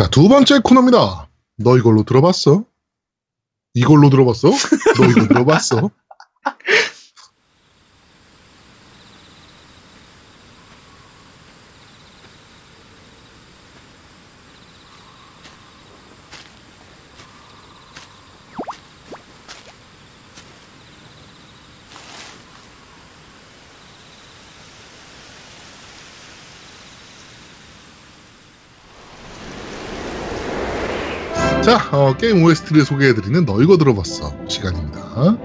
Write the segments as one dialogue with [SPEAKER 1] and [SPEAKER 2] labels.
[SPEAKER 1] 자, 두 번째 코너입니다. 너 이걸로 들어봤어? 이걸로 들어봤어? 너 이거 들어봤어? 자, 어, 게임 OST를 소개해드리는 너 이거 들어봤어 시간입니다.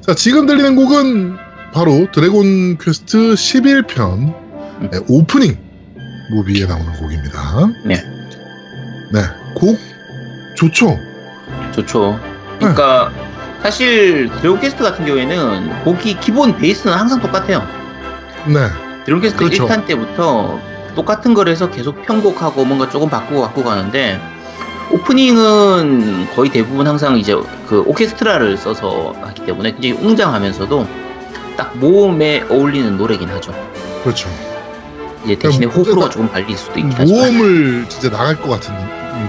[SPEAKER 1] 자, 지금 들리는 곡은 바로 드래곤 퀘스트 11편 네, 오프닝 movie에 나오는 곡입니다.
[SPEAKER 2] 네.
[SPEAKER 1] 네, 곡 좋죠?
[SPEAKER 2] 좋죠. 그러니까 사실 드래곤 퀘스트 같은 경우에는 곡이 기본 베이스는 항상 똑같아요.
[SPEAKER 1] 네,
[SPEAKER 2] 드래곤 퀘스트
[SPEAKER 1] 그렇죠.
[SPEAKER 2] 1탄 때부터 똑같은 걸 해서 계속 편곡하고 뭔가 조금 바꾸고 바꾸고 하는데 오프닝은 거의 대부분 항상 이제 그 오케스트라를 써서 하기 때문에 굉장히 웅장하면서도 딱 모험에 어울리는 노래긴 하죠.
[SPEAKER 1] 그렇죠.
[SPEAKER 2] 이제 대신에
[SPEAKER 1] 그럼
[SPEAKER 2] 호불호가
[SPEAKER 1] 어쨌든
[SPEAKER 2] 조금 갈릴 수도 있긴 하지만
[SPEAKER 1] 모험을 진짜 나갈 것 같은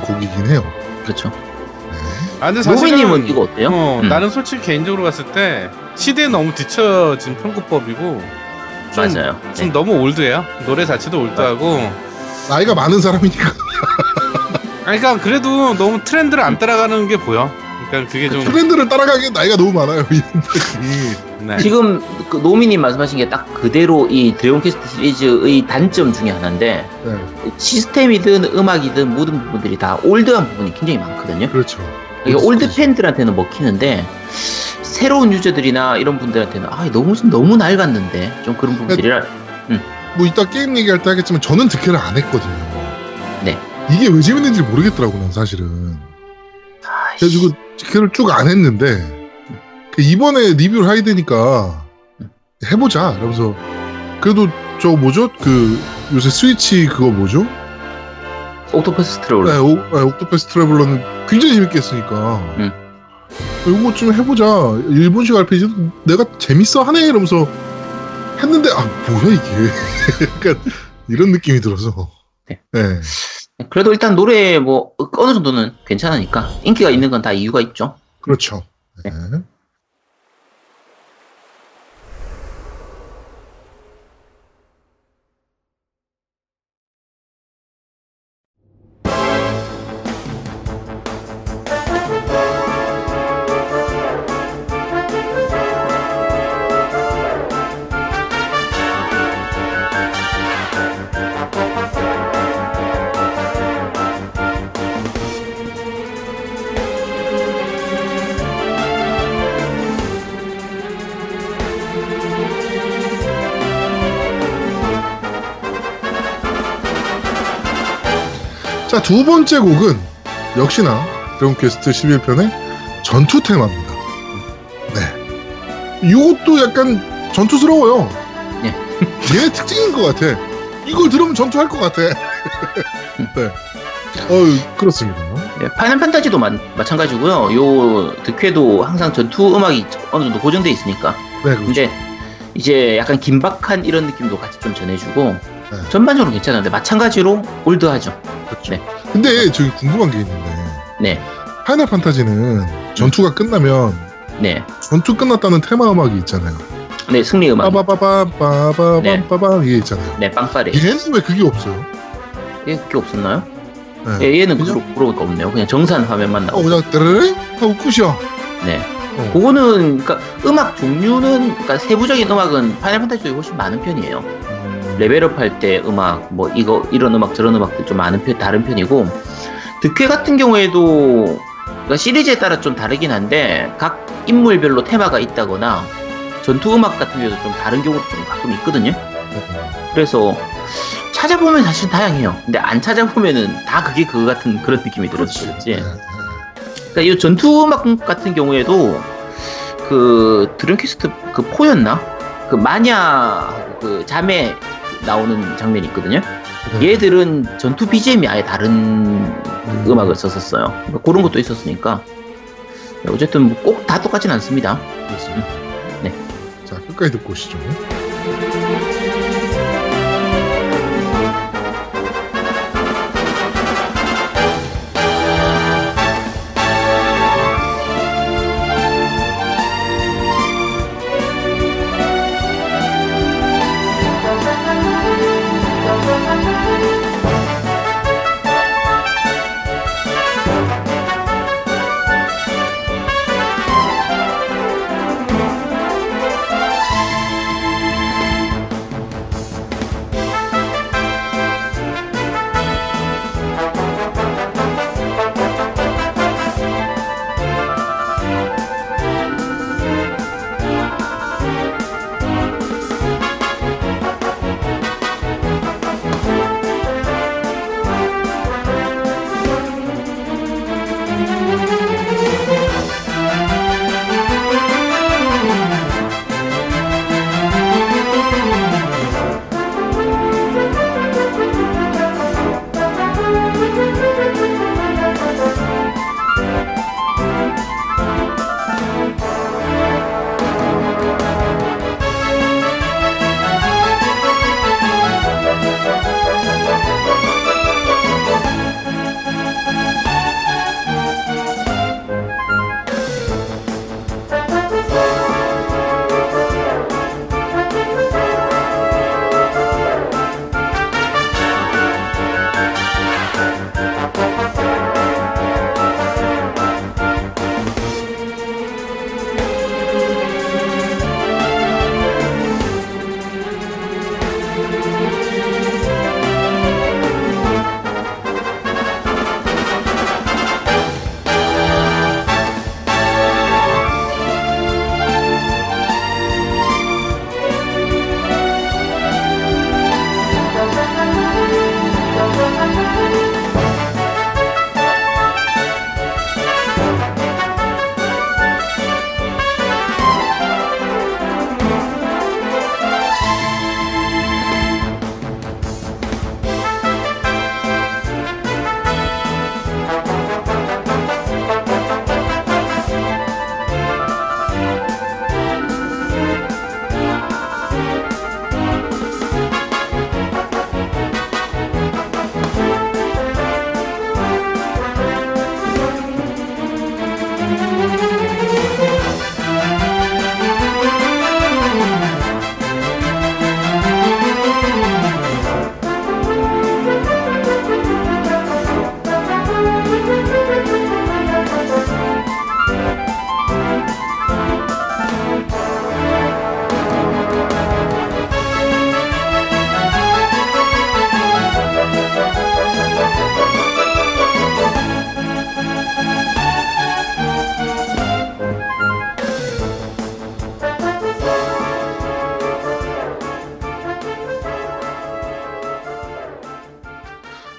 [SPEAKER 1] 곡이긴 해요.
[SPEAKER 2] 그렇죠.
[SPEAKER 1] 네.
[SPEAKER 3] 아, 근데 사실은
[SPEAKER 2] 이거 어때요?
[SPEAKER 3] 어,
[SPEAKER 2] 음.
[SPEAKER 3] 나는 솔직히 개인적으로 봤을 때 시대에 너무 뒤처진 편곡법이고 좀,
[SPEAKER 2] 맞아요.
[SPEAKER 3] 좀
[SPEAKER 2] 네.
[SPEAKER 3] 너무 old해요. 노래 자체도 old하고.
[SPEAKER 1] 나이가 많은 사람이니까
[SPEAKER 3] 아니, 그러니까 그래도 너무 트렌드를 안 따라가는 게 보여. 그러니까 그게 좀.
[SPEAKER 1] 트렌드를 따라가기엔 나이가 너무 많아요. 이 분들이.
[SPEAKER 3] 네.
[SPEAKER 2] 지금 그 노미님 말씀하신 게 딱 그대로 이 드래곤 퀘스트 시리즈의 단점 중에 하나인데
[SPEAKER 1] 네,
[SPEAKER 2] 시스템이든 음악이든 모든 부분들이 다 old한 부분이 굉장히 많거든요.
[SPEAKER 1] 그렇죠.
[SPEAKER 2] 이게 old 팬들한테는 먹히는데 새로운 유저들이나 이런 분들한테는 아 너무 너무 낡았는데 좀 그런 부분들이라
[SPEAKER 1] 뭐 이따 게임 얘기할 때 하겠지만 저는 드퀘를 안 했거든요.
[SPEAKER 2] 네.
[SPEAKER 1] 이게 왜 재밌는지 모르겠더라고요, 난 사실은. 그래가지고 드퀘를 쭉 안 했는데 그 이번에 리뷰를 하게 되니까 해보자. 이러면서 그래도 저 뭐죠? 그 요새 스위치 그거 뭐죠?
[SPEAKER 2] 옥토퍼스 트롤
[SPEAKER 1] 네, 오, 네, 옥토패스 트래블러는 굉장히 재밌게 했으니까
[SPEAKER 2] 음.
[SPEAKER 1] 이거 좀 해보자. 일본식 RPG도 내가 재밌어 하네 이러면서 했는데 아 뭐야 이게 약간 이런 느낌이 들어서
[SPEAKER 2] 네.
[SPEAKER 1] 네.
[SPEAKER 2] 그래도 일단 노래 뭐 어느 정도는 괜찮으니까 인기가 있는 건 다 이유가 있죠.
[SPEAKER 1] 그렇죠. 네. 두 번째 곡은 역시나 드래곤 퀘스트 11편의 전투 테마입니다. 네. 이것도 약간 전투스러워요.
[SPEAKER 2] 네.
[SPEAKER 1] 얘네 특징인 것 같아. 이걸 들으면 전투할 것 같아. 네. 어 그렇습니다.
[SPEAKER 2] 네, 파이널 판타지도 마, 마찬가지고요. 요 드퀘도 항상 전투 음악이 어느 정도 고정돼 있으니까
[SPEAKER 1] 네, 그렇죠.
[SPEAKER 2] 이제 이제 약간 긴박한 이런 느낌도 같이 좀 전해주고
[SPEAKER 1] 네.
[SPEAKER 2] 전반적으로 괜찮은데 마찬가지로 old하죠.
[SPEAKER 1] 그렇죠.
[SPEAKER 2] 네.
[SPEAKER 1] 근데 저기 궁금한 게 있는데.
[SPEAKER 2] 네.
[SPEAKER 1] 파이널 판타지는 전투가 끝나면
[SPEAKER 2] 네.
[SPEAKER 1] 전투 끝났다는 테마 음악이 있잖아요.
[SPEAKER 2] 네, 승리 음악.
[SPEAKER 1] 빠바바바바바바바 네. 이게 있잖아요.
[SPEAKER 2] 네, 빵빠레.
[SPEAKER 1] 얘는 왜 그게 없어요?
[SPEAKER 2] 얘 그게 없었나요?
[SPEAKER 1] 네.
[SPEAKER 2] 얘는
[SPEAKER 1] 그냥...
[SPEAKER 2] 그런 거 없네요. 그냥 정산 화면만 나오고.
[SPEAKER 1] 어, 그냥 드르르 하고 끝이야.
[SPEAKER 2] 네.
[SPEAKER 1] 어.
[SPEAKER 2] 그거는 그러니까 음악 종류는 그러니까 세부적인 음악은 파이널 판타지보다 훨씬 많은 편이에요. 음. 레벨업 할 때 음악 뭐 이거 이런 음악 저런 음악들 좀 많은 편 다른 편이고 득회 같은 경우에도 그러니까 시리즈에 따라 좀 다르긴 한데 각 인물별로 테마가 있다거나 전투 음악 같은 경우도 좀 다른 경우도 좀 가끔 있거든요. 그래서 찾아보면 사실 다양해요. 근데 안 찾아보면은 다 그게 그거 같은 그런 느낌이 들었지.
[SPEAKER 1] 네.
[SPEAKER 2] 그러니까 이 전투 음악 같은 경우에도 그 드림캐스트 그 포였나? 그 마냐하고 그 자매 나오는 장면이 있거든요.
[SPEAKER 1] 네.
[SPEAKER 2] 얘들은 전투 BGM이 아예 다른 음악을 썼었어요. 그러니까 그런 것도 있었으니까 어쨌든 뭐꼭다 똑같진 않습니다.
[SPEAKER 1] 그렇습니다.
[SPEAKER 2] 네.
[SPEAKER 1] 자 끝까지 듣고 오시죠.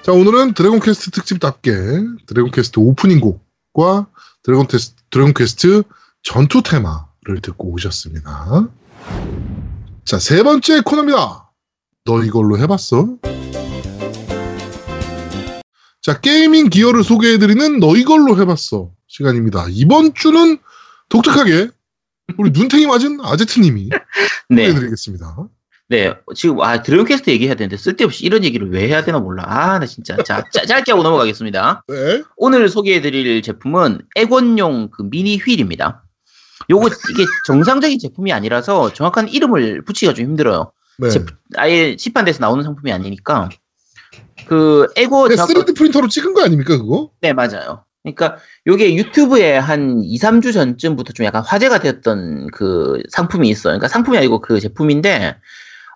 [SPEAKER 1] 자, 오늘은 드래곤 퀘스트 특집답게 드래곤 퀘스트 오프닝 곡과 드래곤, 테스, 드래곤 퀘스트 전투 테마를 듣고 오셨습니다. 자, 세 번째 코너입니다. 너 이걸로 해봤어? 자, gaming gear를 소개해드리는 너 이걸로 해봤어 시간입니다. 이번 주는 독특하게 우리 눈탱이 맞은 아제트님이
[SPEAKER 2] 네.
[SPEAKER 1] 소개해드리겠습니다.
[SPEAKER 2] 네, 지금 아 드래곤 퀘스트 얘기해야 되는데 쓸데없이 이런 얘기를 왜 해야 되나 몰라. 아, 나 진짜 자 짜- 짧게 하고 넘어가겠습니다.
[SPEAKER 1] 네.
[SPEAKER 2] 오늘 소개해드릴 제품은 엑원용 그 미니 휠입니다. 요거 이게 정상적인 제품이 아니라서 정확한 이름을 붙이기가 좀 힘들어요.
[SPEAKER 1] 네.
[SPEAKER 2] 제품- 아예 시판돼서 나오는 상품이 아니니까 그 에고
[SPEAKER 1] 네,
[SPEAKER 2] 정확-
[SPEAKER 1] 3D 프린터로 찍은 거 아닙니까, 그거?
[SPEAKER 2] 네 맞아요. 그러니까 요게 유튜브에 한 2, 3주 전쯤부터 좀 약간 화제가 되었던 그 상품이 있어요. 그러니까 상품이 아니고 그 제품인데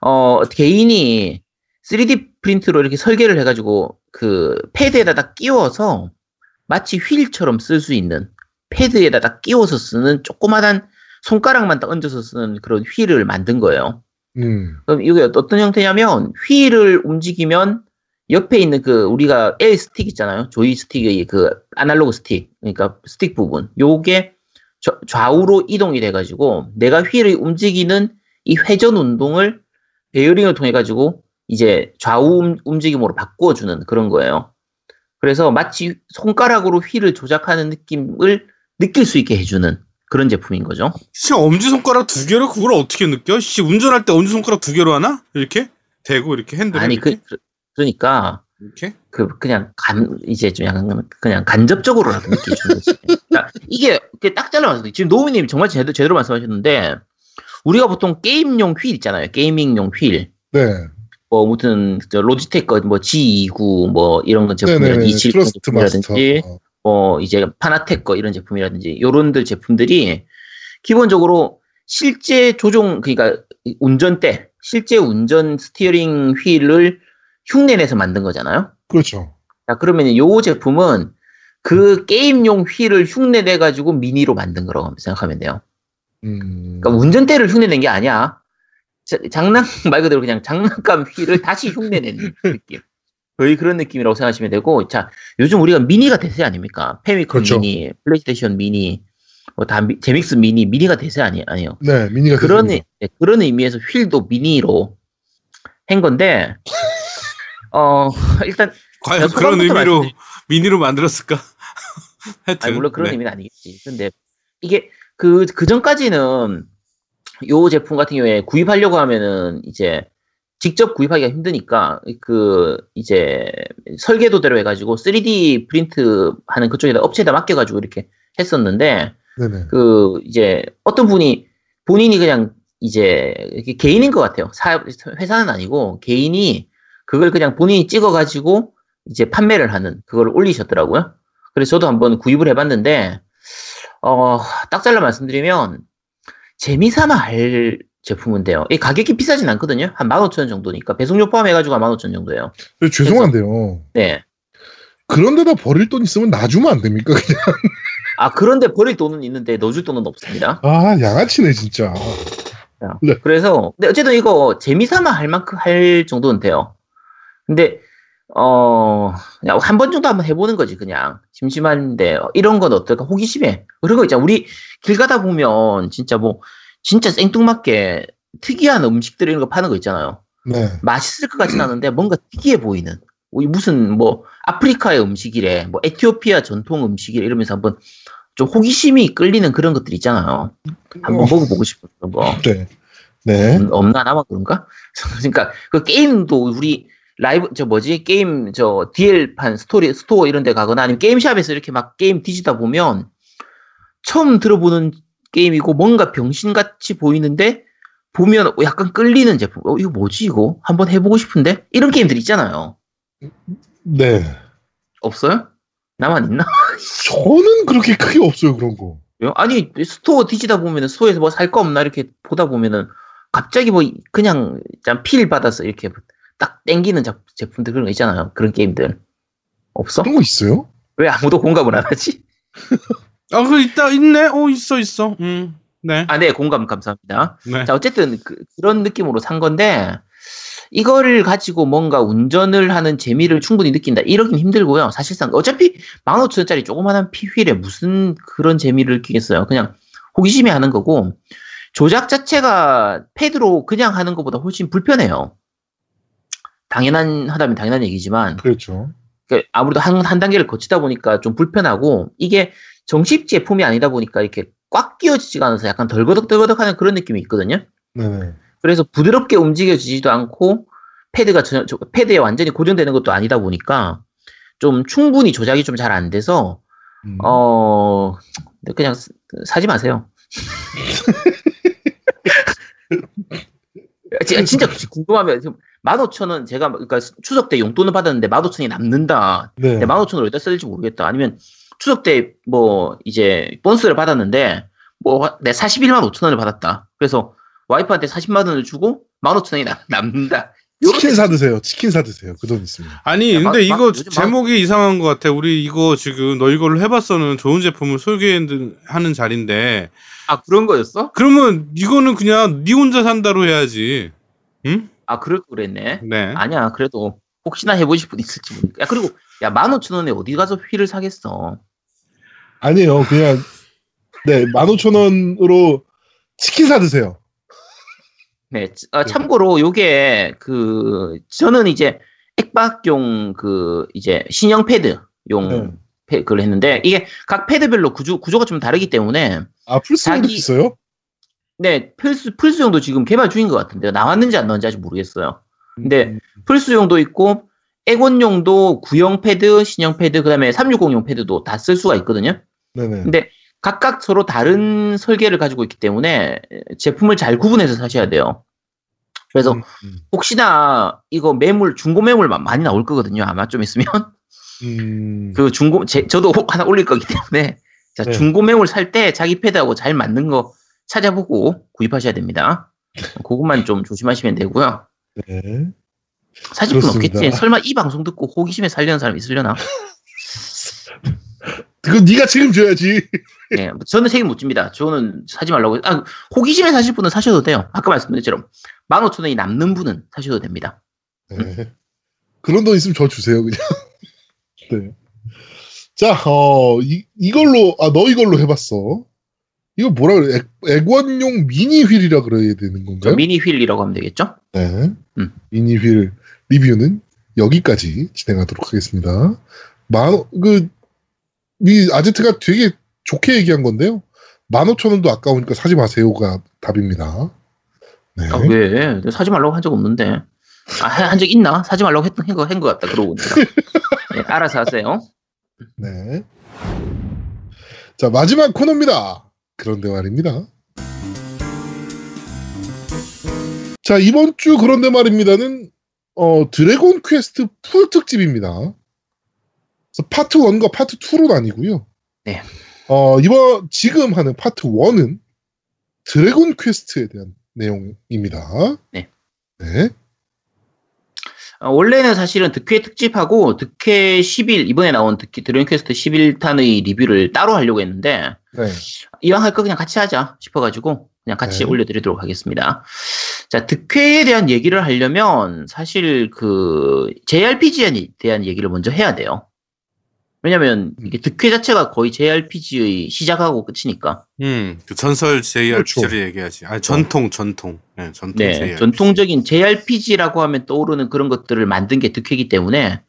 [SPEAKER 2] 어 개인이 3D 프린트로 이렇게 설계를 해가지고 그 패드에다 딱 끼워서 마치 휠처럼 쓸 수 있는 패드에다 딱 끼워서 쓰는 조그마한 손가락만 딱 얹어서 쓰는 그런 휠을 만든 거예요.
[SPEAKER 1] 음.
[SPEAKER 2] 그럼 이게 어떤 형태냐면 휠을 움직이면 옆에 있는 그 우리가 L 스틱 있잖아요. 조이 스틱의 그 아날로그 스틱, 그러니까 스틱 부분. 요게 저- 좌우로 이동이 돼가지고 내가 휠을 움직이는 이 회전 운동을 베어링을 통해 가지고 이제 좌우 움- 움직임으로 바꿔주는 그런 거예요. 그래서 마치 손가락으로 휠을 조작하는 느낌을 느낄 수 있게 해주는 그런 제품인 거죠.
[SPEAKER 3] 씨 엄지 손가락 두 개로 그걸 어떻게 느껴? 씨 운전할 때 엄지 손가락 두 개로 하나? 이렇게 대고 이렇게 핸들을
[SPEAKER 2] 아니
[SPEAKER 3] 이렇게?
[SPEAKER 2] 그 그러니까
[SPEAKER 3] 이렇게?
[SPEAKER 2] 그 그냥 간 이제 좀 약간 그냥 간접적으로라도 느끼 주는 거지. 그러니까 이게 그딱 잘라서 지금 노우님 정말 제대로, 제대로 말씀하셨는데 우리가 보통 게임용 휠 있잖아요. gaming용 휠.
[SPEAKER 1] 네.
[SPEAKER 2] 뭐 저 로지텍 거 뭐 G29 뭐 이런 거 제품이라든지
[SPEAKER 1] 네네네.
[SPEAKER 2] 27
[SPEAKER 1] 트러스트마스터.
[SPEAKER 2] 제품이라든지 뭐 이제 파나텍 거 이런 제품이라든지 요런들 제품들이 기본적으로 실제 조종 그러니까 운전대 실제 운전 스티어링 휠을 흉내내서 만든 거잖아요.
[SPEAKER 1] 그렇죠.
[SPEAKER 2] 자, 그러면 요 제품은 그 게임용 휠을 흉내내 가지고 미니로 만든 거라고 생각하면 돼요.
[SPEAKER 1] 음.
[SPEAKER 2] 그러니까 운전대를 흉내낸 게 아니야. 자- 장난 말 그대로 그냥 장난감 휠을 다시 흉내내는 느낌. 거의 그런 느낌이라고 생각하시면 되고, 자, 요즘 우리가 미니가 대세 아닙니까? 패미콘
[SPEAKER 1] 그렇죠.
[SPEAKER 2] 미니, 플레이스테이션 미니, 뭐 다 제믹스 미니, 미니가 대세 아니, 아니에요.
[SPEAKER 1] 네, 미니가
[SPEAKER 2] 그런, 네, 그런 의미에서 휠도 미니로 한 건데, 어, 일단,
[SPEAKER 3] 과연
[SPEAKER 2] 자,
[SPEAKER 3] 그런 의미로
[SPEAKER 2] 말씀드리-
[SPEAKER 3] 미니로 만들었을까? 하여튼
[SPEAKER 2] 아니, 물론 그런
[SPEAKER 3] 네.
[SPEAKER 2] 의미는 아니겠지. 근데 이게 그, 그 전까지는 요 제품 같은 경우에 구입하려고 하면은 이제 직접 구입하기가 힘드니까 그 이제 설계도대로 해가지고 3D 프린트 하는 그쪽에다 업체에다 맡겨가지고 이렇게 했었는데
[SPEAKER 1] 네네.
[SPEAKER 2] 그 이제 어떤 분이 본인이 그냥 이제 개인인 것 같아요. 사업 회사는 아니고 개인이 그걸 그냥 본인이 찍어가지고 이제 판매를 하는 그걸 올리셨더라고요. 그래서 저도 한번 구입을 해봤는데 어, 딱 잘라 말씀드리면 재미삼아 할 제품인데요. 이 가격이 비싸진 않거든요. 한 15,000원 정도니까 배송료 포함해가지고 한 15,000원 정도예요.
[SPEAKER 1] 죄송한데요.
[SPEAKER 2] 네.
[SPEAKER 1] 그런데다 버릴 돈 있으면 놔주면 안 됩니까? 그냥.
[SPEAKER 2] 아 그런데 버릴 돈은 있는데 넣어줄 돈은 없습니다.
[SPEAKER 1] 아, 양아치네, 진짜. 네.
[SPEAKER 2] 그래서 근데 어쨌든 이거 재미삼아 할 만큼 할 정도는 돼요. 근데 어 그냥 한 번 정도 한번 해보는 거지 그냥 심심한데 어, 이런 건 어떨까 호기심에 그런 거 있잖아 우리 길 가다 보면 진짜 뭐 진짜 생뚱맞게 특이한 음식들 이런 거 파는 거 있잖아요.
[SPEAKER 1] 네.
[SPEAKER 2] 맛있을 것 같진 않은데 뭔가 특이해 보이는 뭐 무슨 뭐 아프리카의 음식이래 뭐 에티오피아 전통 음식이래 이러면서 한번 좀 호기심이 끌리는 그런 것들 있잖아요. 한번
[SPEAKER 1] 어,
[SPEAKER 2] 먹어보고 싶은 그런 거.
[SPEAKER 1] 네. 네.
[SPEAKER 2] 음, 없나 나만 그런가? 그러니까 그 게임도 우리 라이브 저 뭐지 게임 저 DL판 스토리 스토어 이런 데 가거나 아니면 게임샵에서 이렇게 막 게임 뒤지다 보면 처음 들어보는 게임이고 뭔가 병신같이 보이는데 보면 약간 끌리는 제품. 어 이거 뭐지 이거? 한번 해보고 싶은데 이런 게임들 있잖아요.
[SPEAKER 1] 네.
[SPEAKER 2] 없어요? 나만 있나?
[SPEAKER 1] 저는 그렇게 크게 없어요, 그런 거.
[SPEAKER 2] 아니 스토어 뒤지다 보면은 스토어에서 뭐 살 거 없나 이렇게 보다 보면은 갑자기 뭐 그냥 필 받아서 이렇게 딱 땡기는 작- 제품들 그런 거 있잖아요. 그런 게임들 없어?
[SPEAKER 1] 그런 거 있어요?
[SPEAKER 2] 왜 아무도 공감을 안 하지?
[SPEAKER 3] 아, 그 있다 있네. 어 있어 있어. 음. 네.
[SPEAKER 2] 아, 네 공감 감사합니다.
[SPEAKER 3] 네.
[SPEAKER 2] 자 어쨌든 그, 런 느낌으로 산 건데 이거를 가지고 뭔가 운전을 하는 재미를 충분히 느낀다. 이러긴 힘들고요. 사실상 어차피 15,000원짜리 조그만한 피휠에 무슨 그런 재미를 느끼겠어요. 그냥 호기심이 하는 거고 조작 자체가 패드로 그냥 하는 것보다 훨씬 불편해요. 당연한 하다면 당연한 얘기지만
[SPEAKER 1] 그렇죠.
[SPEAKER 2] 그러니까 아무래도 한, 한 단계를 거치다 보니까 좀 불편하고 이게 정식 제품이 아니다 보니까 이렇게 꽉 끼워지지가 않아서 약간 덜거덕덜거덕하는 그런 느낌이 있거든요.
[SPEAKER 1] 네네.
[SPEAKER 2] 그래서 부드럽게 움직여지지도 않고 패드가 전혀 저- 패드에 완전히 고정되는 것도 아니다 보니까 좀 충분히 조작이 좀 잘 안 돼서
[SPEAKER 1] 음.
[SPEAKER 2] 어 그냥 사- 사지 마세요. 지- 진짜 궁금하면 15,000원 제가 그러니까 추석 때 용돈을 받았는데 15,000원이 남는다.
[SPEAKER 1] 네.
[SPEAKER 2] 근데 15,000원을 어디다 될지 모르겠다. 아니면 추석 때 뭐 이제 본스를 받았는데 뭐 내 41만 5천 원을 받았다. 그래서 와이프한테 40만 원을 주고 15,000원이 남는다. 요런
[SPEAKER 1] 치킨 사 드세요. 치킨 사 드세요. 그 돈 있으면.
[SPEAKER 3] 아니
[SPEAKER 2] 야,
[SPEAKER 3] 근데
[SPEAKER 2] 마-
[SPEAKER 3] 이거
[SPEAKER 2] 마-
[SPEAKER 3] 제목이 이상한 것 같아. 우리 이거 지금 너 이걸로 해봤어는 좋은 제품을 소개하는 자리인데
[SPEAKER 2] 아 그런 거였어?
[SPEAKER 3] 그러면 이거는 그냥 니 혼자 산다로 해야지. 응?
[SPEAKER 2] 아 그럴 거 그랬네.
[SPEAKER 3] 네.
[SPEAKER 2] 아니야 그래도 혹시나 해보실 분 있을지 모르니까. 야 그리고 야 15,000원에 어디 가서 휠을 사겠어.
[SPEAKER 1] 아니에요. 그냥 네 15,000원으로 치킨 사 드세요.
[SPEAKER 2] 네, 치- 아, 참고로 요게 그 저는 이제 엑박용 그 이제 신형 패드용
[SPEAKER 1] 네.
[SPEAKER 2] 패, 그걸 했는데 이게 각 패드별로 구조 구조가 좀 다르기 때문에
[SPEAKER 1] 아 플스용도
[SPEAKER 2] 자기-
[SPEAKER 1] 있어요?
[SPEAKER 2] 네 플스 플스용도 지금 개발 중인 것 같은데 나왔는지 안 나왔는지 아직 모르겠어요. 근데
[SPEAKER 1] 음,
[SPEAKER 2] 플스용도 있고 엑원용도 구형 패드, 신형 패드, 그 다음에 360용 패드도 다 쓸 수가 있거든요.
[SPEAKER 1] 네네.
[SPEAKER 2] 근데 각각 서로 다른 설계를 가지고 있기 때문에 제품을 잘 구분해서 사셔야 돼요. 그래서
[SPEAKER 1] 음, 음.
[SPEAKER 2] 혹시나 이거 매물 중고 매물 마- 많이 나올 거거든요. 아마 좀 있으면
[SPEAKER 1] 음,
[SPEAKER 2] 그 중고 제, 저도 하나 올릴 거기 때문에 자,
[SPEAKER 1] 네.
[SPEAKER 2] 중고 매물 살 때 자기 패드하고 잘 맞는 거 찾아보고 구입하셔야 됩니다. 그것만 좀 조심하시면 되고요.
[SPEAKER 1] 네.
[SPEAKER 2] 사실 분
[SPEAKER 1] 그렇습니다.
[SPEAKER 2] 없겠지. 설마 이 방송 듣고 호기심에 살려는 사람 있으려나?
[SPEAKER 1] 그건 네가 책임져야지.
[SPEAKER 2] 네, 저는 책임 못 집니다. 저는 사지 말라고. 아, 호기심에 사실 분은 사셔도 돼요. 아까 말씀드린 것처럼 15,000원이 남는 분은 사셔도 됩니다.
[SPEAKER 1] 네. 그런 돈 있으면 저 주세요, 그냥. 네. 자, 어, 이, 이걸로, 아, 너 이걸로 해봤어. 이거 뭐라 그래? 액, 액원용 미니 휠이라 그래야 되는
[SPEAKER 2] 저
[SPEAKER 1] 건가요?
[SPEAKER 2] 미니 휠이라고 하면 되겠죠?
[SPEAKER 1] 네.
[SPEAKER 2] 음.
[SPEAKER 1] 미니 휠 리뷰는 여기까지 진행하도록 하겠습니다. 만, 그, 이 아제트가 되게 좋게 얘기한 건데요. 15,000원도 아까우니까 사지 마세요가 답입니다. 네.
[SPEAKER 2] 아, 왜? 사지 말라고 한 적 없는데. 아, 한 적 있나? 사지 말라고 했던 거, 한거 같다. 그러고 보니까. 네, 알아서 하세요.
[SPEAKER 1] 네. 자, 마지막 코너입니다. 그런데 말입니다. 자, 이번 주 그런데 말입니다는, 어, 드래곤 퀘스트 full 특집입니다. 파트 1과 파트 2로 나뉘고요.
[SPEAKER 2] 네.
[SPEAKER 1] 어, 이번, 지금 하는 파트 1은 드래곤 퀘스트에 대한 내용입니다.
[SPEAKER 2] 네.
[SPEAKER 1] 네.
[SPEAKER 2] 어, 원래는 사실은 드퀘 특집하고 드퀘 11, 이번에 나온 드퀘 드래곤 퀘스트 11탄의 리뷰를 따로 하려고 했는데,
[SPEAKER 1] 네.
[SPEAKER 2] 이왕 할 거 그냥 같이 하자 싶어가지고 그냥 같이
[SPEAKER 1] 네.
[SPEAKER 2] 올려드리도록 하겠습니다. 자, 득회에 대한 얘기를 하려면 사실 그 JRPG에 대한 얘기를 먼저 해야 돼요. 왜냐면 이게 득회 자체가 거의 JRPG의 시작하고 끝이니까.
[SPEAKER 3] 음, 그 전설 JRPG를
[SPEAKER 1] 그렇죠.
[SPEAKER 3] 얘기하지. 아, 전통, 전통. 네, 전통
[SPEAKER 2] 네,
[SPEAKER 3] JRPG.
[SPEAKER 2] 전통적인 JRPG라고 하면 떠오르는 그런 것들을 만든 게 득회이기 때문에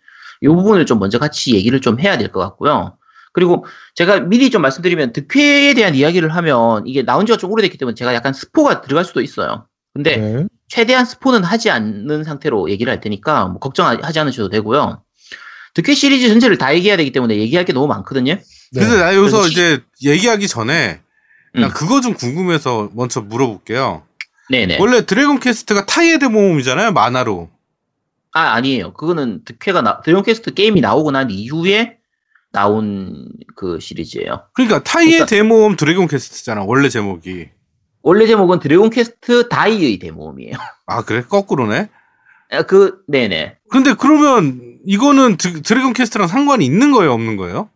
[SPEAKER 2] 이 부분을 좀 먼저 같이 얘기를 좀 해야 될 것 같고요. 그리고 제가 미리 좀 말씀드리면 득회에 대한 이야기를 하면 이게 나온 지가 좀 오래됐기 때문에 제가 약간 스포가 들어갈 수도 있어요. 근데
[SPEAKER 1] 네.
[SPEAKER 2] 최대한 스포는 하지 않는 상태로 얘기를 할 테니까 뭐 걱정하지 않으셔도 되고요. 드퀘 시리즈 전체를 다 얘기해야 되기 때문에 얘기할 게 너무 많거든요.
[SPEAKER 1] 네.
[SPEAKER 3] 그래서 나 여기서
[SPEAKER 2] 그래서 시-
[SPEAKER 3] 이제 얘기하기 전에 나
[SPEAKER 2] 음.
[SPEAKER 3] 그거 좀 궁금해서 먼저 물어볼게요.
[SPEAKER 2] 네네.
[SPEAKER 3] 원래 드래곤 퀘스트가 타이의 대모험이잖아요, 만화로.
[SPEAKER 2] 아, 아니에요. 그거는 드퀘가 나, 드래곤 퀘스트 게임이 나오고 난 이후에 나온 그 시리즈예요.
[SPEAKER 3] 그러니까 타이의
[SPEAKER 2] 그러니까-
[SPEAKER 3] 대모험 드래곤 퀘스트잖아, 원래 제목이.
[SPEAKER 2] 원래 제목은 드래곤 퀘스트 다이의 대모험이에요.
[SPEAKER 3] 아, 그래? 거꾸로네?
[SPEAKER 2] 아, 그, 네네.
[SPEAKER 3] 근데 그러면 이거는 드, 드래곤 퀘스트랑 상관이 있는 거예요, 없는 거예요?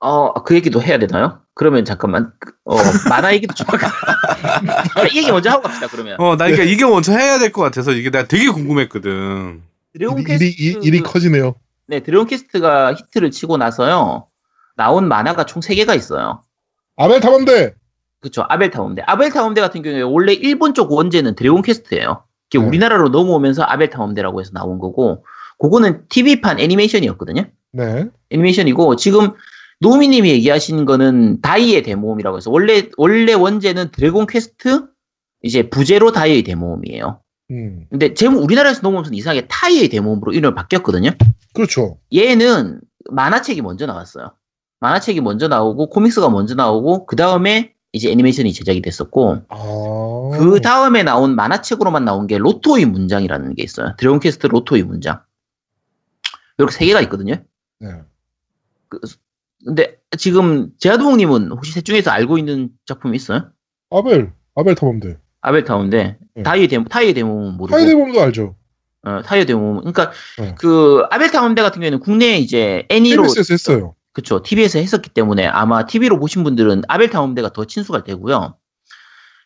[SPEAKER 2] 어, 그 얘기도 해야 되나요? 그러면 잠깐만 그, 어 만화 얘기도 좀 할까? 이 얘기 먼저 하고 갑시다 그러면.
[SPEAKER 3] 어, 나 그러니까 이게 먼저 해야 될 것 같아서 이게 내가 되게 궁금했거든.
[SPEAKER 2] 드래곤
[SPEAKER 1] 일이, 일이,
[SPEAKER 2] 퀘스트
[SPEAKER 1] 일이 커지네요.
[SPEAKER 2] 네 드래곤 퀘스트가 히트를 치고 나서요 나온 만화가 총 3개가 있어요.
[SPEAKER 1] 아벨 탐험대.
[SPEAKER 2] 그쵸 아벨 탐험대. 아벨 탐험대 같은 경우에 원래 일본 쪽 원제는 드래곤 퀘스트예요. 그게
[SPEAKER 1] 네.
[SPEAKER 2] 우리나라로 넘어오면서 아벨 탐험대라고 해서 나온 거고 그거는 TV판 애니메이션이었거든요.
[SPEAKER 1] 네.
[SPEAKER 2] 애니메이션이고 지금 노미님이 얘기하신 거는 다이의 대모험이라고 해서 원래 원래 원제는 드래곤 퀘스트 이제 부제로 다이의 대모험이에요.
[SPEAKER 1] 음.
[SPEAKER 2] 근데 제목 우리나라에서 넘어오면서 이상하게 타이의 대모험으로 이름을 바뀌었거든요.
[SPEAKER 1] 그렇죠.
[SPEAKER 2] 얘는 만화책이 먼저 나왔어요. 만화책이 먼저 나오고 코믹스가 먼저 나오고 그 다음에 이제 애니메이션이 제작이 됐었고
[SPEAKER 1] 아.
[SPEAKER 2] 그 다음에 나온 만화책으로만 나온 게 로토의 문장이라는 게 있어요. 드래곤 퀘스트 로토의 문장. 이렇게 세 개가 있거든요.
[SPEAKER 1] 네.
[SPEAKER 2] 근데 지금 제아도목님은 혹시 셋 중에서 알고 있는 작품이 있어요?
[SPEAKER 1] 아벨. 아벨 탐험대.
[SPEAKER 2] 아벨 탐험대
[SPEAKER 1] 네.
[SPEAKER 2] 타이의 대모 타이의 대모험은 모르고
[SPEAKER 1] 타이 대모험도 알죠.
[SPEAKER 2] 어, 타이의 데모 그러니까
[SPEAKER 1] 네.
[SPEAKER 2] 그 아벨 타운대 같은 경우에는 국내에 이제 애니로
[SPEAKER 1] KBS에서 했어요.
[SPEAKER 2] 그쵸 TV에서 했었기 때문에 아마 TV로 보신 분들은 아벨 타운대가 더 친숙할 테고요.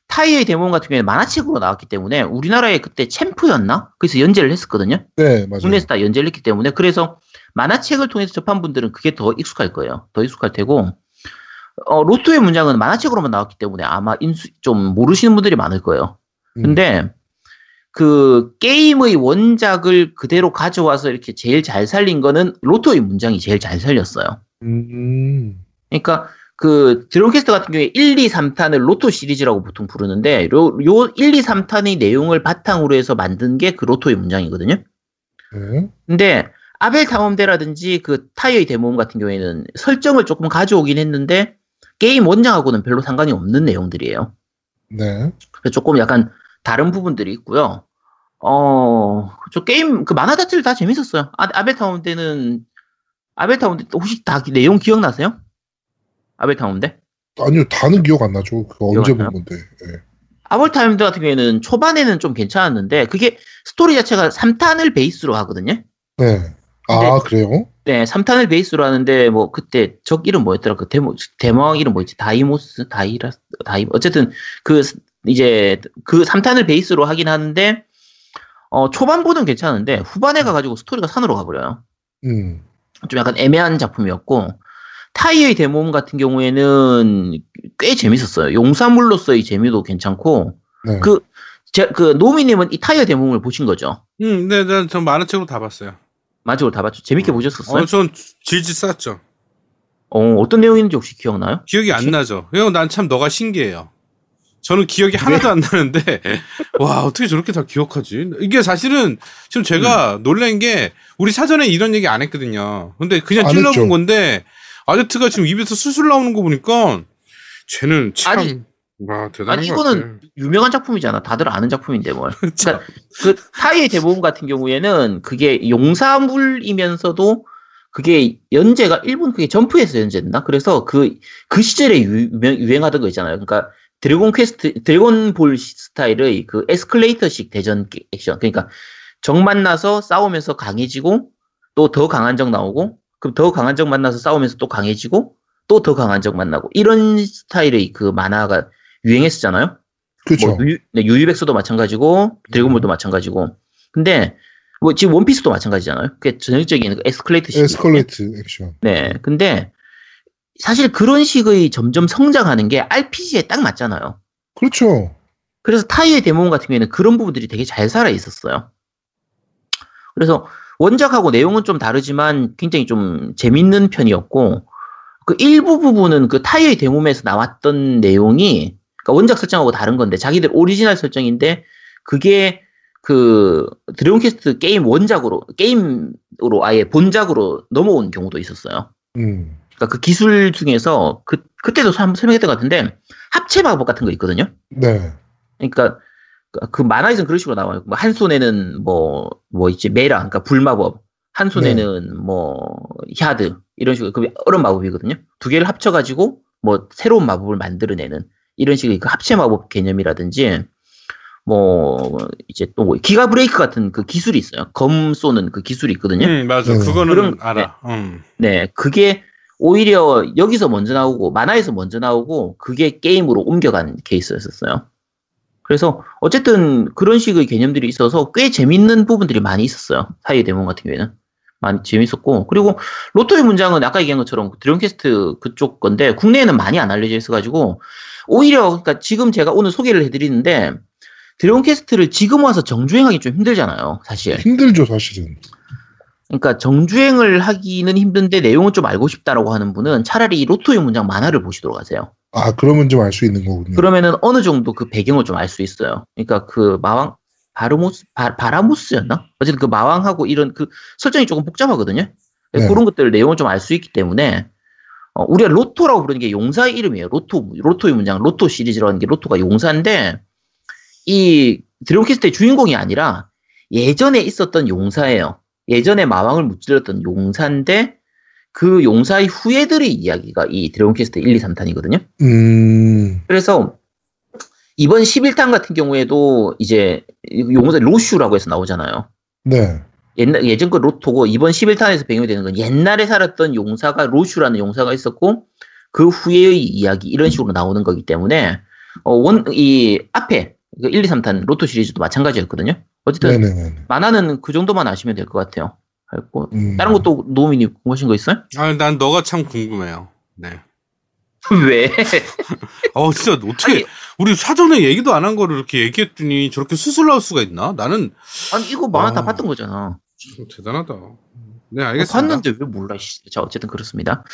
[SPEAKER 2] 타이의 데몬 같은 경우에는 만화책으로 나왔기 때문에 우리나라에 그때 챔프였나? 그래서 연재를 했었거든요.
[SPEAKER 1] 네, 맞아요.
[SPEAKER 2] 국내에서 다 연재를 했기 때문에 그래서 만화책을 통해서 접한 분들은 그게 더 익숙할 거예요. 더 익숙할 테고 어, 로또의 문장은 만화책으로만 나왔기 때문에 아마 인수, 좀 모르시는 분들이 많을 거예요.
[SPEAKER 1] 음.
[SPEAKER 2] 근데 그 게임의 원작을 그대로 가져와서 이렇게 제일 잘 살린 거는 로또의 문장이 제일 잘 살렸어요.
[SPEAKER 1] 음.
[SPEAKER 2] 그러니까 그 드론캐스트 같은 경우에 1, 2, 3탄을 로또 시리즈라고 보통 부르는데 요, 요 1, 2, 3탄의 내용을 바탕으로 해서 만든 게 그 로또의 문장이거든요.
[SPEAKER 1] 네.
[SPEAKER 2] 근데 아벨 탐험대라든지 그 타이어의 데모험 같은 경우에는 설정을 조금 가져오긴 했는데 게임 원작하고는 별로 상관이 없는 내용들이에요.
[SPEAKER 1] 네.
[SPEAKER 2] 그래서 조금 약간 다른 부분들이 있고요. 어, 저 게임 그 만화 자체를 다 재밌었어요. 아, 아벨 탐험대는 아벨 탐험대 혹시 다 기- 내용 기억나세요? 아벨 탐험대?
[SPEAKER 1] 아니요, 다는 기억 안 나죠.
[SPEAKER 2] 기억
[SPEAKER 1] 언제? 본 건데. 예.
[SPEAKER 2] 아벨 탐험대 같은 경우에는 초반에는 좀 괜찮았는데 그게 스토리 자체가 3탄을 베이스로 하거든요.
[SPEAKER 1] 네. 아, 그래요?
[SPEAKER 2] 네, 3탄을 베이스로 하는데, 뭐, 그때, 적 이름 뭐였더라? 그 데모, 대마왕 이름 뭐였지? 다이모스? 다이라, 다이, 어쨌든, 그, 이제, 그 3탄을 베이스로 하긴 하는데, 어, 초반부는 괜찮은데, 후반에 가가지고 스토리가 산으로 가버려요.
[SPEAKER 1] 음.
[SPEAKER 2] 좀 약간 애매한 작품이었고, 타이의 대모험 같은 경우에는 꽤 재밌었어요. 용사물로서의 재미도 괜찮고,
[SPEAKER 1] 네.
[SPEAKER 2] 그, 제, 그, 노미님은 이 타이의 대모험을 보신 거죠?
[SPEAKER 3] 음, 네, 네, 전 만화책으로 다 봤어요.
[SPEAKER 2] 마지막으로 다 봤죠? 재밌게 보셨었어요?
[SPEAKER 3] 어, 전 질질 쌌죠.
[SPEAKER 2] 어, 어떤 내용인지 혹시 기억나요?
[SPEAKER 3] 기억이 안 나죠. 형, 난 참 너가 신기해요. 저는 기억이 하나도 안 나는데, 와, 어떻게 저렇게 다 기억하지? 이게 사실은 지금 제가 놀란 게, 우리 사전에 이런 얘기 안 했거든요. 근데 그냥
[SPEAKER 1] 안
[SPEAKER 3] 찔러본. 건데, 아제트가 지금 입에서 술술 나오는 거 보니까, 쟤는 참,
[SPEAKER 2] 아니,
[SPEAKER 3] 와, 대단한
[SPEAKER 2] 아니
[SPEAKER 3] 것
[SPEAKER 2] 이거는. 유명한 작품이잖아. 다들 아는 작품인데 뭘.
[SPEAKER 3] 참.
[SPEAKER 2] 그러니까 그 타이의 대모험 같은 경우에는 그게 용사물이면서도 그게 연재가 일본 그게 점프에서 연재됐나? 그래서 그그 시절에 유명, 유행하던 거 있잖아요. 그러니까 드래곤 퀘스트 드래곤 볼 스타일의 그 에스컬레이터식 대전 게- 액션. 그러니까 적 만나서 싸우면서 강해지고 또 더 강한 적 나오고 그럼 더 강한 적 만나서 싸우면서 또 강해지고 또 더 강한 적 만나고 이런 스타일의 그 만화가 유행했었잖아요.
[SPEAKER 1] 그렇죠.
[SPEAKER 2] 뭐 유, 네, 유유백서도 마찬가지고 드래곤볼도 마찬가지고 근데 뭐 지금 원피스도 마찬가지잖아요. 그게 전형적인 그 에스컬레이트
[SPEAKER 1] 에스컬레이트 액션.
[SPEAKER 2] 네, 근데 사실 그런 식의 점점 성장하는 게 RPG에 딱 맞잖아요.
[SPEAKER 1] 그렇죠.
[SPEAKER 2] 그래서 타이의 데몬 같은 경우에는 그런 부분들이 되게 잘 살아 있었어요. 그래서 원작하고 내용은 좀 다르지만 굉장히 좀 재밌는 편이었고 그 일부 부분은 그 타이의 대모험에서 나왔던 내용이 그러니까 원작 설정하고 다른 건데 자기들 오리지널 설정인데 그게 그 드래곤 퀘스트 게임 원작으로 게임으로 아예 본작으로 넘어온 경우도 있었어요.
[SPEAKER 1] 음.
[SPEAKER 2] 그러니까 그 기술 중에서 그 그때도 한번 설명했던 것 같은데 합체 마법 같은 거 있거든요.
[SPEAKER 1] 네.
[SPEAKER 2] 그러니까 그- 그 만화에서는 그런 식으로 나와요. 뭐 한 손에는 뭐뭐 있지 메라, 그러니까 불마법. 한 손에는 뭐 히아드 이런 식으로 그 얼음 마법이거든요. 두 개를 합쳐가지고 뭐 새로운 마법을 만들어내는 이런 식의 그 합체 마법 개념이라든지 뭐 이제 또 뭐 기가 브레이크 같은 그 기술이 있어요. 검 쏘는 그 기술이 있거든요.
[SPEAKER 3] 음, 맞아.
[SPEAKER 1] 네.
[SPEAKER 3] 그거는
[SPEAKER 2] 그런-
[SPEAKER 3] 알아. 음.
[SPEAKER 2] 네, 그게 오히려 여기서 먼저 나오고 만화에서 먼저 나오고 그게 게임으로 옮겨간 케이스였었어요. 그래서 어쨌든 그런 식의 개념들이 있어서 꽤 재밌는 부분들이 많이 있었어요. 사이의 데몬 같은 경우에는. 많이 재밌었고 그리고 로또의 문장은 아까 얘기한 것처럼 드론캐스트 그쪽 건데 국내에는 많이 안 알려져 있어가지고 오히려 그러니까 지금 제가 오늘 소개를 해드리는데 드론캐스트를 지금 와서 정주행하기 좀 힘들잖아요 사실
[SPEAKER 1] 힘들죠 사실은.
[SPEAKER 2] 그러니까 정주행을 하기는 힘든데 내용을 좀 알고 싶다라고 하는 분은 차라리 이 로또의 문장 만화를 보시도록 하세요
[SPEAKER 1] 아 그러면 좀 알 수 있는 거군요.
[SPEAKER 2] 그러면은 어느 정도 그 배경을 좀 알 수 있어요 그러니까 그 마왕 바르모스 바, 바라모스였나 어쨌든 그 마왕하고 이런 그 설정이 조금 복잡하거든요
[SPEAKER 1] 네.
[SPEAKER 2] 그런 것들 내용을 좀 알 수 있기 때문에 어, 우리가 로또라고 부르는 게 용사의 이름이에요. 로또, 로또의 문장, 로또 시리즈라는 게 로또가 용사인데 이 드래곤 퀘스트의 주인공이 아니라 예전에 있었던 용사예요. 예전에 마왕을 무찔렀던 용사인데 그 용사의 후예들의 이야기가 이 드래곤 퀘스트 1, 2, 3탄이거든요.
[SPEAKER 1] 음,
[SPEAKER 2] 그래서 이번 11탄 같은 경우에도 이제 용사 로슈라고 해서 나오잖아요.
[SPEAKER 1] 네.
[SPEAKER 2] 옛날 예전 거 로토고 이번 11탄에서 배경이 되는 건 옛날에 살았던 용사가 로슈라는 용사가 있었고 그 후의 이야기 이런 식으로 나오는 거기 때문에 어, 원 이 앞에 그 1, 2, 3탄 로또 시리즈도 마찬가지였거든요. 어쨌든
[SPEAKER 1] 네네네.
[SPEAKER 2] 만화는 그 정도만 아시면 될 것 같아요. 그리고
[SPEAKER 1] 음.
[SPEAKER 2] 다른 것도 노미니 궁금하신 거 있어요?
[SPEAKER 3] 아, 난 너가 참 궁금해요. 네.
[SPEAKER 2] 왜?
[SPEAKER 3] 어, 진짜 어떻게
[SPEAKER 2] 아니,
[SPEAKER 3] 우리 사전에 얘기도 안 한 거를 이렇게 얘기했더니 저렇게 수술 나올 수가 있나? 나는
[SPEAKER 2] 아니 이거 만화 다
[SPEAKER 3] 아.
[SPEAKER 2] 봤던 거잖아.
[SPEAKER 3] 참 대단하다. 네, 알겠습니다.
[SPEAKER 2] 봤는데 왜 몰라? 씨. 자 어쨌든 그렇습니다.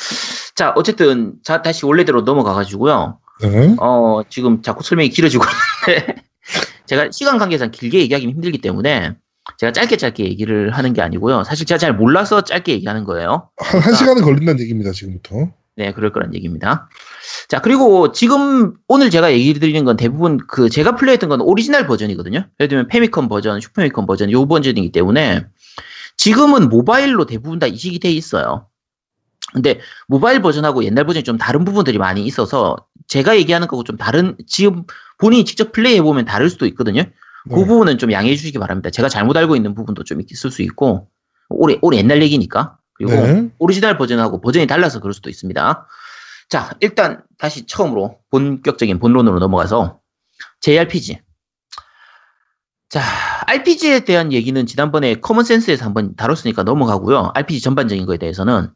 [SPEAKER 2] 자 어쨌든 자 다시 원래대로 넘어가 가지고요.
[SPEAKER 1] 네.
[SPEAKER 2] 어, 지금 자꾸 설명이 길어지고 있는데, 제가 시간 관계상 길게 얘기하기는 힘들기 때문에, 제가 짧게 짧게 얘기를 하는 게 아니고요. 사실 제가 잘 몰라서 짧게 얘기하는 거예요.
[SPEAKER 1] 한, 한 시간은 걸린다는 얘기입니다, 지금부터.
[SPEAKER 2] 네, 그럴 거란 얘기입니다. 자, 그리고 지금 오늘 제가 얘기 드리는 건 대부분 그 제가 플레이했던 건 오리지널 버전이거든요. 예를 들면 패미컴 버전, 슈퍼패미컴 버전, 요 버전이기 때문에 지금은 모바일로 대부분 다 이식이 돼 있어요. 근데 모바일 버전하고 옛날 버전이 좀 다른 부분들이 많이 있어서 제가 얘기하는 거고 좀 다른 지금 본인이 직접 플레이해 보면 다를 수도 있거든요. 그
[SPEAKER 1] 네.
[SPEAKER 2] 부분은 좀 양해해 주시기 바랍니다. 제가 잘못 알고 있는 부분도 좀 있을 수 있고 오래 오래 옛날 얘기니까 그리고
[SPEAKER 1] 네.
[SPEAKER 2] 오리지널 버전하고 버전이 달라서 그럴 수도 있습니다. 자, 일단 다시 처음으로 본격적인 본론으로 넘어가서 JRPG. 자, RPG에 대한 얘기는 지난번에 커먼센스에서 한번 다뤘으니까 넘어가고요. RPG 전반적인 거에 대해서는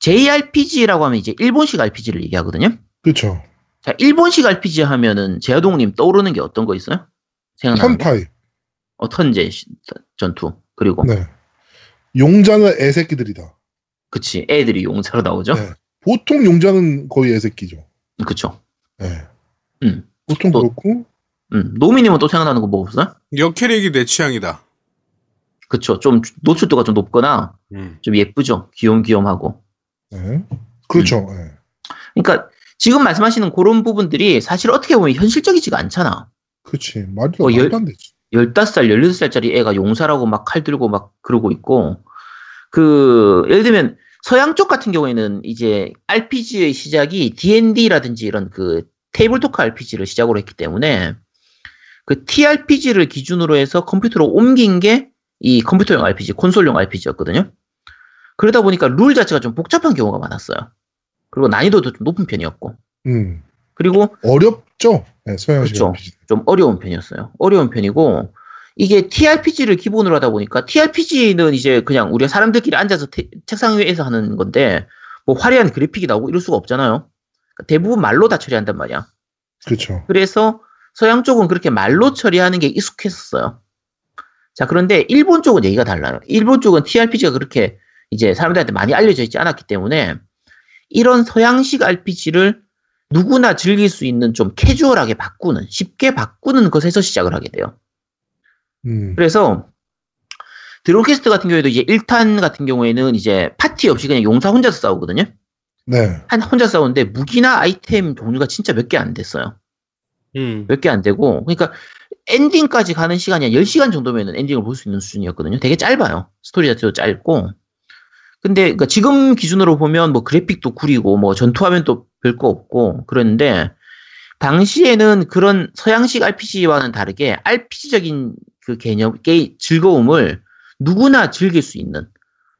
[SPEAKER 2] JRPG라고 하면 이제 일본식 RPG를 얘기하거든요.
[SPEAKER 1] 그렇죠.
[SPEAKER 2] 자, 일본식 RPG 하면은 제아동님 떠오르는 게 어떤 거 있어요? 생각나는 게?
[SPEAKER 1] 턴타이.
[SPEAKER 2] 어, 턴제 시- 전투. 그리고
[SPEAKER 1] 네. 용자는 애새끼들이다.
[SPEAKER 2] 그치 애들이 용사로 나오죠.
[SPEAKER 1] 네. 보통 용자는 거의 애새끼죠.
[SPEAKER 2] 그쵸.
[SPEAKER 1] 네.
[SPEAKER 2] 음.
[SPEAKER 1] 보통
[SPEAKER 2] 또-
[SPEAKER 1] 그렇고
[SPEAKER 2] 음, 노미님은 또 생각나는 거 뭐 없어요?
[SPEAKER 3] 역캐릭이 내 취향이다.
[SPEAKER 2] 그쵸. 좀 노출도가 좀 높거나
[SPEAKER 3] 음.
[SPEAKER 2] 좀 예쁘죠. 귀염귀염하고.
[SPEAKER 1] 네. 그렇죠.
[SPEAKER 2] 음.
[SPEAKER 1] 네.
[SPEAKER 2] 그러니까 지금 말씀하시는 그런 부분들이 사실 어떻게 보면 현실적이지가 않잖아.
[SPEAKER 1] 그렇지. 말도
[SPEAKER 2] 어, 열-
[SPEAKER 1] 말도 안 되지.
[SPEAKER 2] 15살, 16살짜리 애가 용사라고 막 칼 들고 막 그러고 있고, 그, 예를 들면 서양 쪽 같은 경우에는 이제 RPG의 시작이 D&D라든지 이런 그 테이블 토크 RPG를 시작으로 했기 때문에 그 TRPG를 기준으로 해서 컴퓨터로 옮긴 게 이 컴퓨터용 RPG, 콘솔용 RPG였거든요. 그러다 보니까 룰 자체가 좀 복잡한 경우가 많았어요. 그리고 난이도도 좀 높은 편이었고.
[SPEAKER 1] 음.
[SPEAKER 2] 그리고
[SPEAKER 1] 어렵죠. 네,
[SPEAKER 2] 그렇죠.
[SPEAKER 1] RPG.
[SPEAKER 2] 좀 어려운 편이었어요. 어려운 편이고 이게 TRPG를 기본으로 하다 보니까 TRPG는 이제 그냥 우리가 사람들끼리 앉아서 태- 책상 위에서 하는 건데 뭐 화려한 그래픽이 나오고 이럴 수가 없잖아요. 그러니까 대부분 말로 다 처리한단 말이야.
[SPEAKER 1] 그렇죠.
[SPEAKER 2] 그래서 서양 쪽은 그렇게 말로 처리하는 게 익숙했었어요. 자, 그런데 일본 쪽은 얘기가 달라요. 일본 쪽은 TRPG가 그렇게 이제 사람들한테 많이 알려져 있지 않았기 때문에 이런 서양식 RPG를 누구나 즐길 수 있는 좀 캐주얼하게 바꾸는, 쉽게 바꾸는 것에서 시작을 하게 돼요.
[SPEAKER 1] 음.
[SPEAKER 2] 그래서 드론캐스트 같은 경우에도 이제 1탄 같은 경우에는 이제 파티 없이 그냥 용사 혼자서 싸우거든요.
[SPEAKER 1] 네.
[SPEAKER 2] 한 혼자 싸우는데 무기나 아이템 종류가 진짜 몇 개 안 됐어요.
[SPEAKER 3] 음.
[SPEAKER 2] 몇 개 안 되고 그러니까 엔딩까지 가는 시간이 한 10시간 정도면 엔딩을 볼 수 있는 수준이었거든요. 되게 짧아요. 스토리 자체도 짧고. 근데 그러니까 지금 기준으로 보면 뭐 그래픽도 구리고 뭐 전투하면 또 별 거 없고 그랬는데 당시에는 그런 서양식 RPG와는 다르게 RPG적인 그 개념, 게임 즐거움을 누구나 즐길 수 있는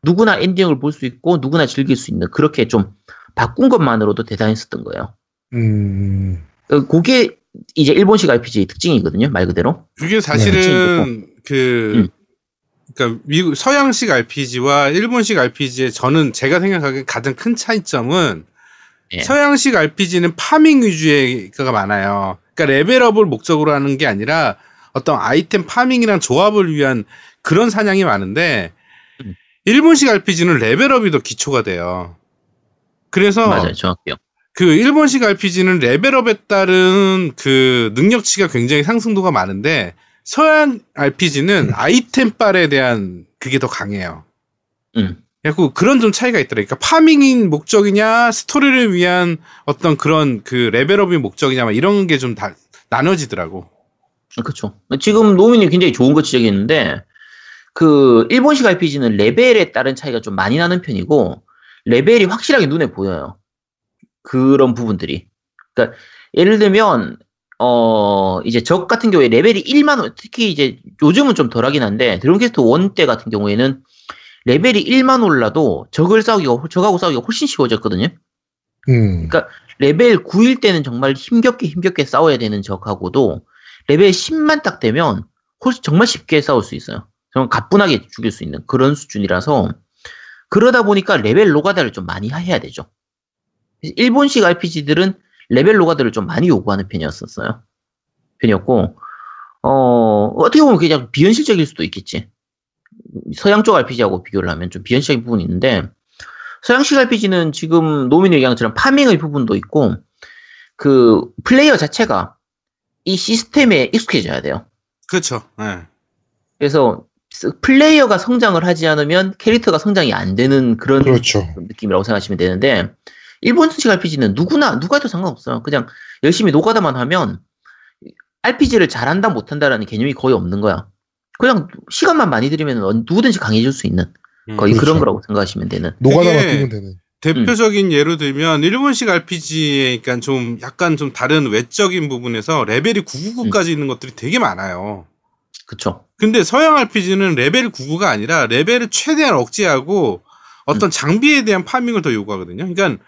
[SPEAKER 2] 누구나 엔딩을 볼 수 있고 누구나 즐길 수 있는 그렇게 좀 바꾼 것만으로도 대단했었던 거예요.
[SPEAKER 1] 음.
[SPEAKER 2] 어, 그게 이제 일본식 RPG의 특징이거든요, 말 그대로.
[SPEAKER 3] 그게 사실은 그
[SPEAKER 2] 음.
[SPEAKER 3] 그러니까 미국 서양식 RPG와 일본식 RPG의 저는 제가 생각하기에 가장 큰 차이점은
[SPEAKER 2] 예.
[SPEAKER 3] 서양식 RPG는 파밍 위주의가 많아요. 그러니까 레벨업을 목적으로 하는 게 아니라 어떤 아이템 파밍이랑 조합을 위한 그런 사냥이 많은데
[SPEAKER 2] 음.
[SPEAKER 3] 일본식 RPG는 레벨업이 더 기초가 돼요. 그래서
[SPEAKER 2] 맞아요, 정확해요.
[SPEAKER 3] 그 일본식 RPG는 레벨업에 따른 그 능력치가 굉장히 상승도가 많은데 서양 RPG는 아이템 빨에 대한 그게 더 강해요.
[SPEAKER 2] 음.
[SPEAKER 3] 그래갖고 그런 좀 차이가 있더라. 그러니까 파밍이 목적이냐 스토리를 위한 어떤 그런 그 레벨업이 목적이냐 막 이런 게 좀 다 나눠지더라고.
[SPEAKER 2] 그렇죠. 지금 노민이 굉장히 좋은 거 지적했는데 그 일본식 RPG는 레벨에 따른 차이가 좀 많이 나는 편이고 레벨이 확실하게 눈에 보여요. 그런 부분들이. 그러니까 예를 들면 어 이제 적 같은 경우에 레벨이 1만 원 특히 이제 요즘은 좀 덜하긴 한데 드론캐스트 1 때 같은 경우에는 레벨이 1만 올라도 적을 싸우기가 적하고 싸우기가 훨씬 쉬워졌거든요.
[SPEAKER 1] 음.
[SPEAKER 2] 그러니까 레벨 9일 때는 정말 힘겹게 힘겹게 싸워야 되는 적하고도 레벨 10만 딱 되면 훨씬 정말 쉽게 싸울 수 있어요. 정말 가뿐하게 죽일 수 있는 그런 수준이라서 그러다 보니까 레벨 노가다를 좀 많이 해야 되죠. 일본식 RPG들은 레벨 노가다를 좀 많이 요구하는 편이었었어요. 편이었고 어 어떻게 보면 그냥 비현실적일 수도 있겠지. 서양 쪽 RPG하고 비교를 하면 좀 비현실적인 부분이 있는데 서양식 RPG는 지금 노미님 얘기한 것처럼 파밍의 부분도 있고 그 플레이어 자체가 이 시스템에 익숙해져야 돼요.
[SPEAKER 3] 그렇죠. 예.
[SPEAKER 2] 그래서 스- 플레이어가 성장을 하지 않으면 캐릭터가 성장이 안 되는 그런
[SPEAKER 1] 그렇죠.
[SPEAKER 2] 느낌이라고 생각하시면 되는데 일본식 RPG는 누구나 누가 해도 상관없어요. 그냥 열심히 노가다만 하면 RPG를 잘한다 못한다라는 개념이 거의 없는 거야. 그냥 시간만 많이 들이면 언- 누구든지 강해질 수 있는
[SPEAKER 3] 음.
[SPEAKER 2] 거의
[SPEAKER 1] 그렇죠.
[SPEAKER 2] 그런 거라고 생각하시면 되는.
[SPEAKER 1] 노가다만 뛰면 되는.
[SPEAKER 3] 대표적인 예로 들면 일본식 RPG에 그러니까 좀 약간 좀 다른 외적인 부분에서 레벨이 999까지 있는 것들이 되게 많아요.
[SPEAKER 2] 그쵸.
[SPEAKER 3] 근데 서양 RPG는 레벨 99가 아니라 레벨을 최대한 억제하고 어떤 장비에 대한 파밍을 더 요구하거든요. 그러니까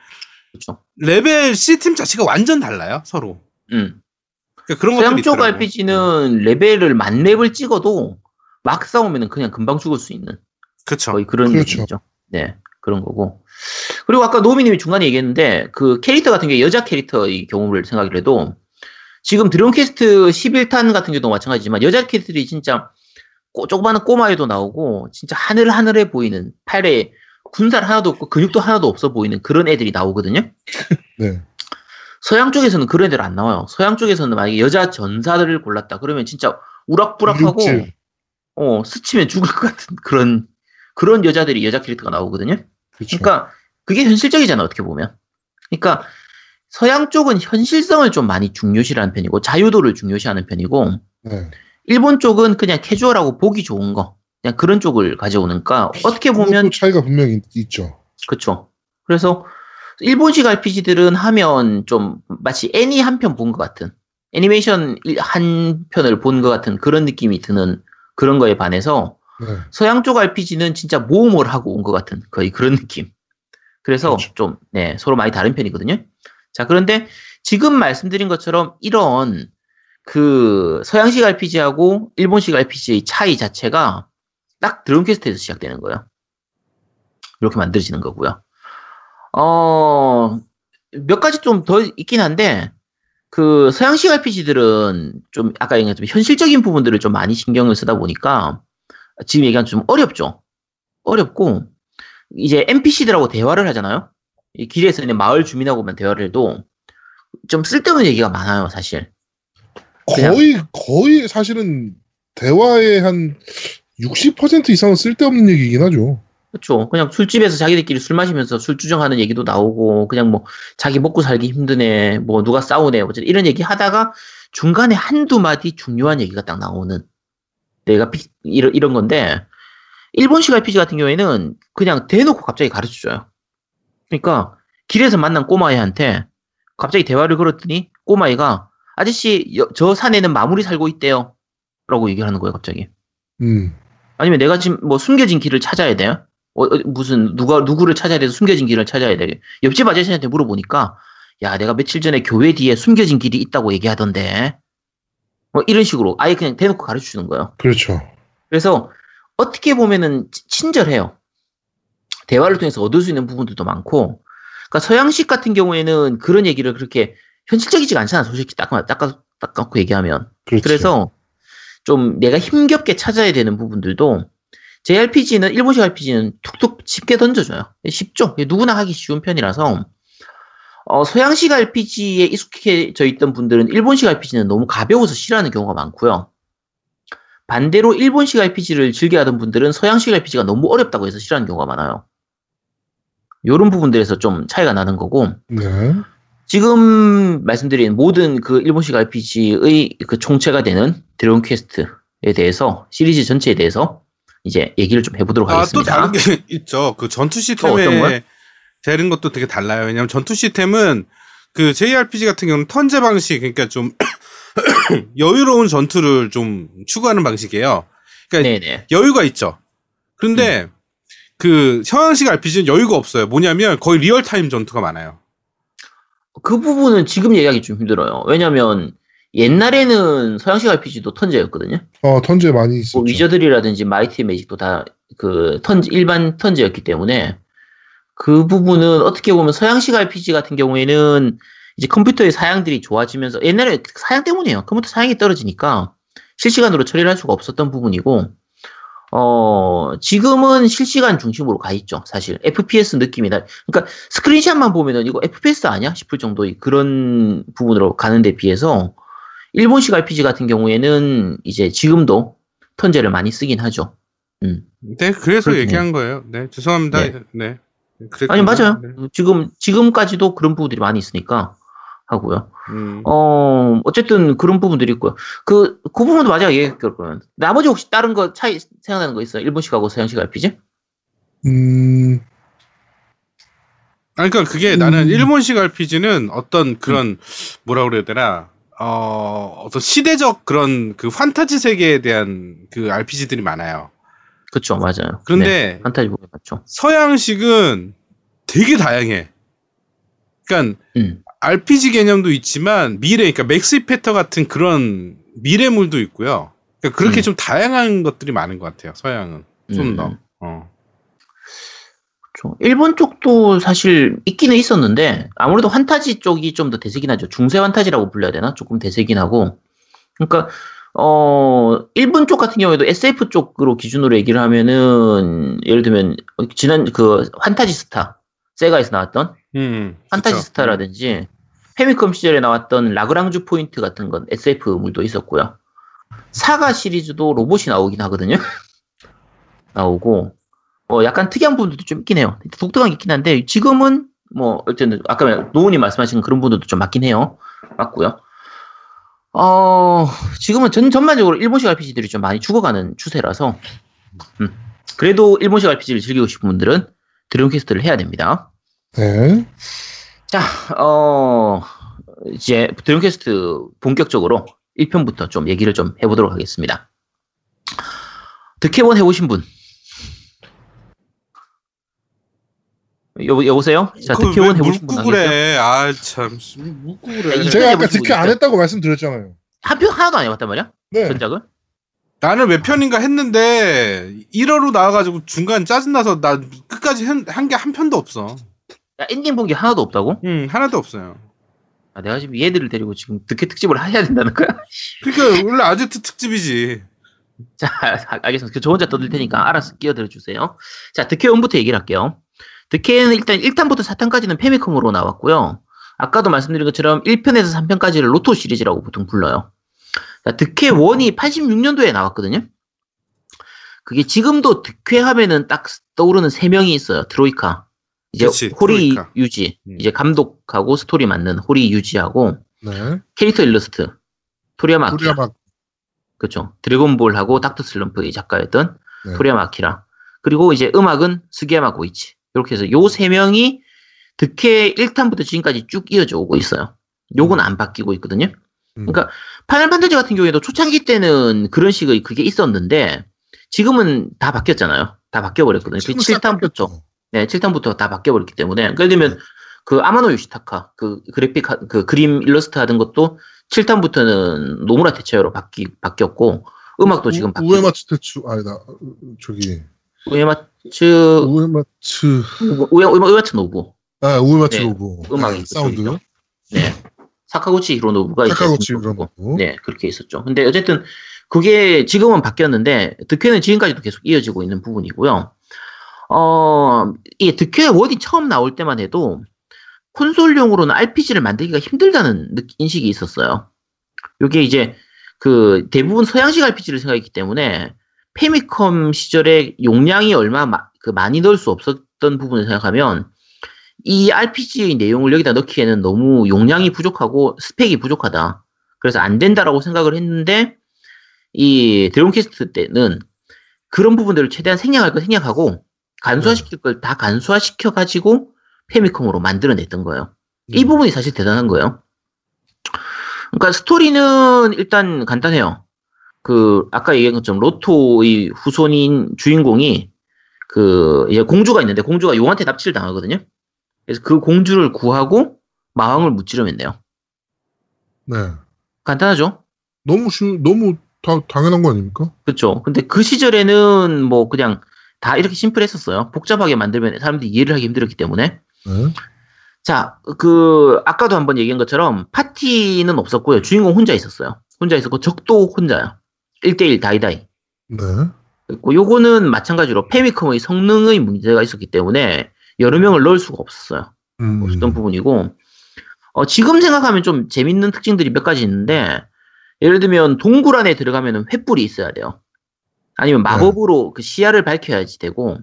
[SPEAKER 2] 그쵸.
[SPEAKER 3] 레벨 시스템 자체가 완전 달라요, 서로.
[SPEAKER 2] 음.
[SPEAKER 3] 그러니까 그런
[SPEAKER 2] 서양
[SPEAKER 3] 것들이
[SPEAKER 2] 쪽
[SPEAKER 3] 있더라고요.
[SPEAKER 2] RPG는 레벨을 만 렙을 찍어도 막 싸우면 그냥 금방 죽을 수 있는
[SPEAKER 3] 그렇죠.
[SPEAKER 2] 거의 그런
[SPEAKER 1] 그렇죠.
[SPEAKER 2] 느낌이죠. 네, 그런 거고. 그리고 아까 노미님이 중간에 얘기했는데 그 캐릭터 같은 게 여자 캐릭터의 경우를 생각을 해도 지금 드론캐스트 11탄 같은 경우도 마찬가지지만 여자 캐릭터들이 진짜 꼬, 조그마한 꼬마에도 나오고 진짜 하늘하늘해 보이는 팔에 군살 하나도 없고 근육도 하나도 없어 보이는 그런 애들이 나오거든요.
[SPEAKER 1] 네.
[SPEAKER 2] 서양 쪽에서는 그런 애들 안 나와요. 서양 쪽에서는 만약에 여자 전사들을 골랐다 그러면 진짜 우락부락하고. 어 스치면 죽을 것 같은 그런 그런 여자들이 여자 캐릭터가 나오거든요.
[SPEAKER 1] 그렇죠.
[SPEAKER 2] 그러니까 그게 현실적이잖아 어떻게 보면. 그러니까 서양 쪽은 현실성을 좀 많이 중요시하는 편이고 자유도를 중요시하는 편이고
[SPEAKER 1] 네.
[SPEAKER 2] 일본 쪽은 그냥 캐주얼하고 보기 좋은 거 그냥 그런 쪽을 가져오니까 어떻게 보면
[SPEAKER 1] 차이가 분명히 있- 있죠.
[SPEAKER 2] 그쵸. 그래서 일본식 RPG들은 하면 좀 마치 애니 한 편 본 것 같은 애니메이션 일- 한 편을 본 것 같은 그런 느낌이 드는 그런 거에 반해서
[SPEAKER 1] 네.
[SPEAKER 2] 서양 쪽 RPG는 진짜 모험을 하고 온 것 같은 거의 그런 느낌. 그래서
[SPEAKER 1] 그렇죠.
[SPEAKER 2] 좀 네, 서로 많이 다른 편이거든요. 자 그런데 지금 말씀드린 것처럼 이런 그 서양식 RPG하고 일본식 RPG의 차이 자체가 딱 드론캐스트에서 시작되는 거예요. 이렇게 만들어지는 거고요. 어, 몇 가지 좀 더 있긴 한데, 그 서양식 RPG들은 좀 아까 얘기한 좀 현실적인 부분들을 좀 많이 신경을 쓰다 보니까 지금 얘기한 좀 어렵죠. 어렵고 이제 NPC들하고 대화를 하잖아요. 이 길에서 있는 마을 주민하고만 대화를 해도 좀 쓸데없는 얘기가 많아요, 사실.
[SPEAKER 1] 거의 거의 사실은 대화의 한 60% 이상은 쓸데없는 얘기긴 하죠.
[SPEAKER 2] 그렇죠. 그냥 술집에서 자기들끼리 술 마시면서 술 주정하는 얘기도 나오고 그냥 뭐 자기 먹고 살기 힘드네, 뭐 누가 싸우네, 어쨌든 이런 얘기 하다가 중간에 한두 마디 중요한 얘기가 딱 나오는 내가 피- 이런 이런 건데 일본식 RPG 같은 경우에는 그냥 대놓고 갑자기 가르쳐줘요. 그러니까 길에서 만난 꼬마애한테 갑자기 대화를 걸었더니 꼬마애가 아저씨 여- 저 산에는 마물이 살고 있대요. 라고 얘기를 하는 거예요, 갑자기.
[SPEAKER 1] 음.
[SPEAKER 2] 아니면 내가 지금 뭐 숨겨진 길을 찾아야 돼요? 어, 어, 무슨 누가 누구를 찾아야 돼서 숨겨진 길을 찾아야 돼. 옆집 아저씨한테 물어보니까 야 내가 며칠 전에 교회 뒤에 숨겨진 길이 있다고 얘기하던데. 뭐 이런 식으로 아예 그냥 대놓고 가르쳐 주는 거예요.
[SPEAKER 1] 그렇죠.
[SPEAKER 2] 그래서 어떻게 보면은 치- 친절해요. 대화를 통해서 얻을 수 있는 부분들도 많고, 그러니까 서양식 같은 경우에는 그런 얘기를 그렇게 현실적이지가 않잖아. 솔직히 딱, 딱, 딱, 딱 갖고 얘기하면.
[SPEAKER 1] 그렇죠.
[SPEAKER 2] 그래서 좀 내가 힘겹게 찾아야 되는 부분들도 JRPG는 일본식 RPG는 툭툭 쉽게 던져줘요. 쉽죠. 누구나 하기 쉬운 편이라서 어, 서양식 RPG에 익숙해져 있던 분들은 일본식 RPG는 너무 가벼워서 싫어하는 경우가 많고요. 반대로 일본식 RPG를 즐겨하던 분들은 서양식 RPG가 너무 어렵다고 해서 싫어하는 경우가 많아요. 이런 부분들에서 좀 차이가 나는 거고
[SPEAKER 1] 네.
[SPEAKER 2] 지금 말씀드린 모든 그 일본식 RPG의 그 총체가 되는 드래곤 퀘스트에 대해서 시리즈 전체에 대해서 이제 얘기를 좀 해보도록
[SPEAKER 3] 아, 또
[SPEAKER 2] 하겠습니다.
[SPEAKER 3] 다른 게 있죠. 그 전투? 시스템에 되는 것도 되게 달라요. 왜냐면 전투 시스템은 그 JRPG 같은 경우는 turn제 방식, 그러니까 좀 여유로운 전투를 좀 추구하는 방식이에요. 그러니까
[SPEAKER 2] 네네.
[SPEAKER 3] 여유가 있죠. 그런데
[SPEAKER 2] 음.
[SPEAKER 3] 그 서양식 RPG는 여유가 없어요. 뭐냐면 거의 real-time 전투가 많아요.
[SPEAKER 2] 그 부분은 지금 얘기하기 좀 힘들어요. 왜냐면 옛날에는 서양식 RPG도 turn제였거든요.
[SPEAKER 1] 어, turn제 많이 있었죠.
[SPEAKER 2] 뭐 위저드리라든지 마이트 앤 매직도 다 그 turn 일반 turn제였기 때문에 그 부분은 어떻게 보면 서양식 RPG 같은 경우에는 이제 컴퓨터의 사양들이 좋아지면서 옛날에 사양 때문이에요. 컴퓨터 사양이 떨어지니까 실시간으로 처리를 할 수가 없었던 부분이고 어 지금은 실시간 중심으로 가 있죠. 사실 FPS 느낌이 나. 그러니까 스크린샷만 보면은 이거 FPS 아니야 싶을 정도의 그런 부분으로 가는데 비해서 일본식 RPG 같은 경우에는 이제 지금도 턴제를 많이 쓰긴 하죠. 음.
[SPEAKER 3] 네, 그래서
[SPEAKER 2] 그렇군요.
[SPEAKER 3] 얘기한 거예요. 네, 죄송합니다.
[SPEAKER 2] 네.
[SPEAKER 3] 네.
[SPEAKER 2] 아니. 맞아요.
[SPEAKER 3] 네.
[SPEAKER 2] 지금 지금까지도 그런 부분들이 많이 있으니까 하고요.
[SPEAKER 3] 음.
[SPEAKER 2] 어 어쨌든 그런 부분들이 있고요. 그그 부분도 맞아요. 얘기할 거면 나머지 혹시 다른 거 차이 생각나는 거 있어요? 일본식하고 서양식 RPG?
[SPEAKER 1] 음,
[SPEAKER 3] 아니, 그러니까 그게
[SPEAKER 1] 음.
[SPEAKER 3] 나는 일본식 RPG는 어떤 그런 뭐라 그래야 되나 어 어떤 시대적 그런 그 판타지 세계에 대한 그 RPG들이 많아요.
[SPEAKER 2] 그렇죠, 맞아요. 네,
[SPEAKER 3] 그런데
[SPEAKER 2] 판타지 부분 맞죠.
[SPEAKER 3] 서양식은 되게 다양해. 그러니까
[SPEAKER 2] 음,
[SPEAKER 3] RPG 개념도 있지만 미래, 그러니까 매스 이펙트 같은 그런 미래물도 있고요. 그러니까 그렇게
[SPEAKER 2] 음.
[SPEAKER 3] 좀 다양한 것들이 많은 것 같아요. 서양은 좀
[SPEAKER 2] 음.
[SPEAKER 3] 더. 어.
[SPEAKER 2] 그렇죠. 일본 쪽도 사실 있기는 있었는데 아무래도 환타지 쪽이 좀 더 대세긴 하죠. 중세 환타지라고 불러야 되나? 조금 대세긴 하고. 그러니까 어 일본 쪽 같은 경우에도 SF 쪽으로 기준으로 얘기를 하면은 예를 들면 지난 그 환타지 스타 세가에서 나왔던
[SPEAKER 3] 음,
[SPEAKER 2] 판타지
[SPEAKER 3] 그쵸.
[SPEAKER 2] 스타라든지 패미컴 시절에 나왔던 라그랑주 포인트 같은 건 SF물도 있었고요. 사가 시리즈도 로봇이 나오긴 하거든요. 나오고 어 약간 특이한 부분들도 좀 있긴 해요. 독특한 게 있긴 한데 지금은 뭐 어쨌든 아까 노은이 말씀하신 그런 부분들도 좀 맞긴 해요. 맞고요. 어 지금은 전 전반적으로 일본식 RPG들이 좀 많이 죽어가는 추세라서 음, 그래도 일본식 RPG를 즐기고 싶은 분들은 드래곤 퀘스트를 해야 됩니다.
[SPEAKER 1] 네.
[SPEAKER 2] 자, 어, 이제 드래곤 퀘스트 본격적으로 1편부터 좀 얘기를 좀 해보도록 하겠습니다. 드퀘 1편 해보신 분. 여, 여보세요? 자,
[SPEAKER 3] 왜
[SPEAKER 2] 해보신 분
[SPEAKER 3] 묻고? 그래? 아, 참. 묻고
[SPEAKER 2] 야,
[SPEAKER 3] 그래.
[SPEAKER 2] 이-
[SPEAKER 1] 제가 아까 드퀘 안? 했다고 말씀드렸잖아요.
[SPEAKER 2] 한 편 하나도 안 해봤단 말이야?
[SPEAKER 1] 네.
[SPEAKER 2] 전작을?
[SPEAKER 3] 나는 몇 편인가 했는데 일어로 나와가지고 중간 짜증나서 나 끝까지 한 게 한 편도 없어.
[SPEAKER 2] 야, 엔딩 본 게 하나도 없다고?
[SPEAKER 3] 응, 하나도 없어요.
[SPEAKER 2] 아, 내가 지금 얘들을 데리고 지금 드퀘 특집을 해야 된다는 거야?
[SPEAKER 3] 그러니까 원래 아제트 특집이지.
[SPEAKER 2] 자, 알겠습니다. 저 혼자 떠들 테니까 알아서 끼어들어 주세요. 자, 드퀘 one부터 얘기를 할게요. 드퀘는 일단 1탄부터 4탄까지는 패미컴으로 나왔고요. 아까도 말씀드린 것처럼 1편에서 3편까지를 로토 시리즈라고 보통 불러요. 자, 드퀘1이 86년도에 나왔거든요. 그게 지금도 드퀘 하면은 딱 떠오르는 3명이 있어요. 트로이카. 이제
[SPEAKER 3] 그치,
[SPEAKER 2] 호리이
[SPEAKER 3] 트로이카.
[SPEAKER 2] 유지.
[SPEAKER 3] 음.
[SPEAKER 2] 이제 감독하고 스토리 맡는 호리이 유지하고
[SPEAKER 1] 네.
[SPEAKER 2] 캐릭터 일러스트. 토리야마 아키라.
[SPEAKER 1] 막
[SPEAKER 2] 그렇죠. 드래곤볼하고 닥터 슬럼프의 작가였던
[SPEAKER 1] 네.
[SPEAKER 2] 토리야마 아키라. 그리고 이제 음악은 스기야마 고이치. 이렇게 해서 요 세 명이 드퀘 1탄부터 지금까지 쭉 이어져 오고 있어요. 요건 안 바뀌고 있거든요.
[SPEAKER 1] 음.
[SPEAKER 2] 그러니까 파이널 판타지 같은 경우에도 초창기 때는 그런 식의 그게 있었는데 지금은 다 바뀌었잖아요. 다 바뀌어버렸거든요. 그
[SPEAKER 1] 지금은 싹
[SPEAKER 2] 7탄부터
[SPEAKER 1] 바뀌었죠.
[SPEAKER 2] 네, 7탄부터 다 바뀌어버렸기 때문에 예를 들면 그 아마노 요시타카 그 그래픽 하- 그 그림 일러스트 하던 것도 7탄부터는 노무라 테츠야로 바뀌 바뀌었고 음악도 지금
[SPEAKER 1] 우-
[SPEAKER 2] 바뀌고
[SPEAKER 1] 우에마츠 대추 아니다 저기
[SPEAKER 2] 우에마 츠
[SPEAKER 1] 우에마츠
[SPEAKER 2] 우에 우에마츠 노부
[SPEAKER 1] 아 우에마츠
[SPEAKER 2] 네,
[SPEAKER 1] 로고
[SPEAKER 2] 음악이
[SPEAKER 1] 네, 사운드.
[SPEAKER 2] 네 사카구치 히로노부가
[SPEAKER 1] 사카구치. 히로노부.
[SPEAKER 2] 네 그렇게 있었죠. 근데 어쨌든 그게 지금은 바뀌었는데 득회는 지금까지도 계속 이어지고 있는 부분이고요. 어, 이 득회 워디 처음 나올 때만 해도 콘솔용으로는 RPG를 만들기가 힘들다는 느- 인식이 있었어요. 이게 이제 그 대부분 서양식 RPG를 생각했기 때문에 패미컴 시절에 용량이 얼마 마, 그 많이 넣을 수 없었던 부분을 생각하면 이 RPG의 내용을 여기다 넣기에는 너무 용량이 부족하고 스펙이 부족하다. 그래서 안 된다라고 생각을 했는데 이 드래곤 퀘스트 때는 그런 부분들을 최대한 생략할 거 생략하고 간소화시킬 걸 다 간소화시켜 가지고 패미컴으로 만들어냈던 거예요. 이
[SPEAKER 1] 음.
[SPEAKER 2] 부분이 사실 대단한 거예요. 그러니까 스토리는 일단 간단해요. 그 아까 얘기한 것처럼 로토의 후손인 주인공이 그 공주가 있는데 공주가 용한테 납치를 당하거든요. 그래서 그 공주를 구하고 마왕을 무찌르면 돼요.
[SPEAKER 1] 네
[SPEAKER 2] 간단하죠?
[SPEAKER 1] 너무 쉬 너무 다 당연한 거 아닙니까?
[SPEAKER 2] 그렇죠. 근데 그 시절에는 뭐 그냥 다 이렇게 심플했었어요. 복잡하게 만들면 사람들이 이해를 하기 힘들었기 때문에.
[SPEAKER 1] 네.
[SPEAKER 2] 자, 그 아까도 한번 얘기한 것처럼 파티는 없었고요. 주인공 혼자 있었어요. 혼자 있었고 적도 혼자요. 1대1 다이다이.
[SPEAKER 1] 네.
[SPEAKER 2] 그리고 요거는 마찬가지로 페미컴의 성능의 문제가 있었기 때문에 여러 명을 넣을 수가 없었어요.
[SPEAKER 1] 음.
[SPEAKER 2] 없었던 부분이고 어, 지금 생각하면 좀 재밌는 특징들이 몇 가지 있는데 예를 들면 동굴 안에 들어가면 횃불이 있어야 돼요. 아니면 마법으로 그 시야를 밝혀야지 되고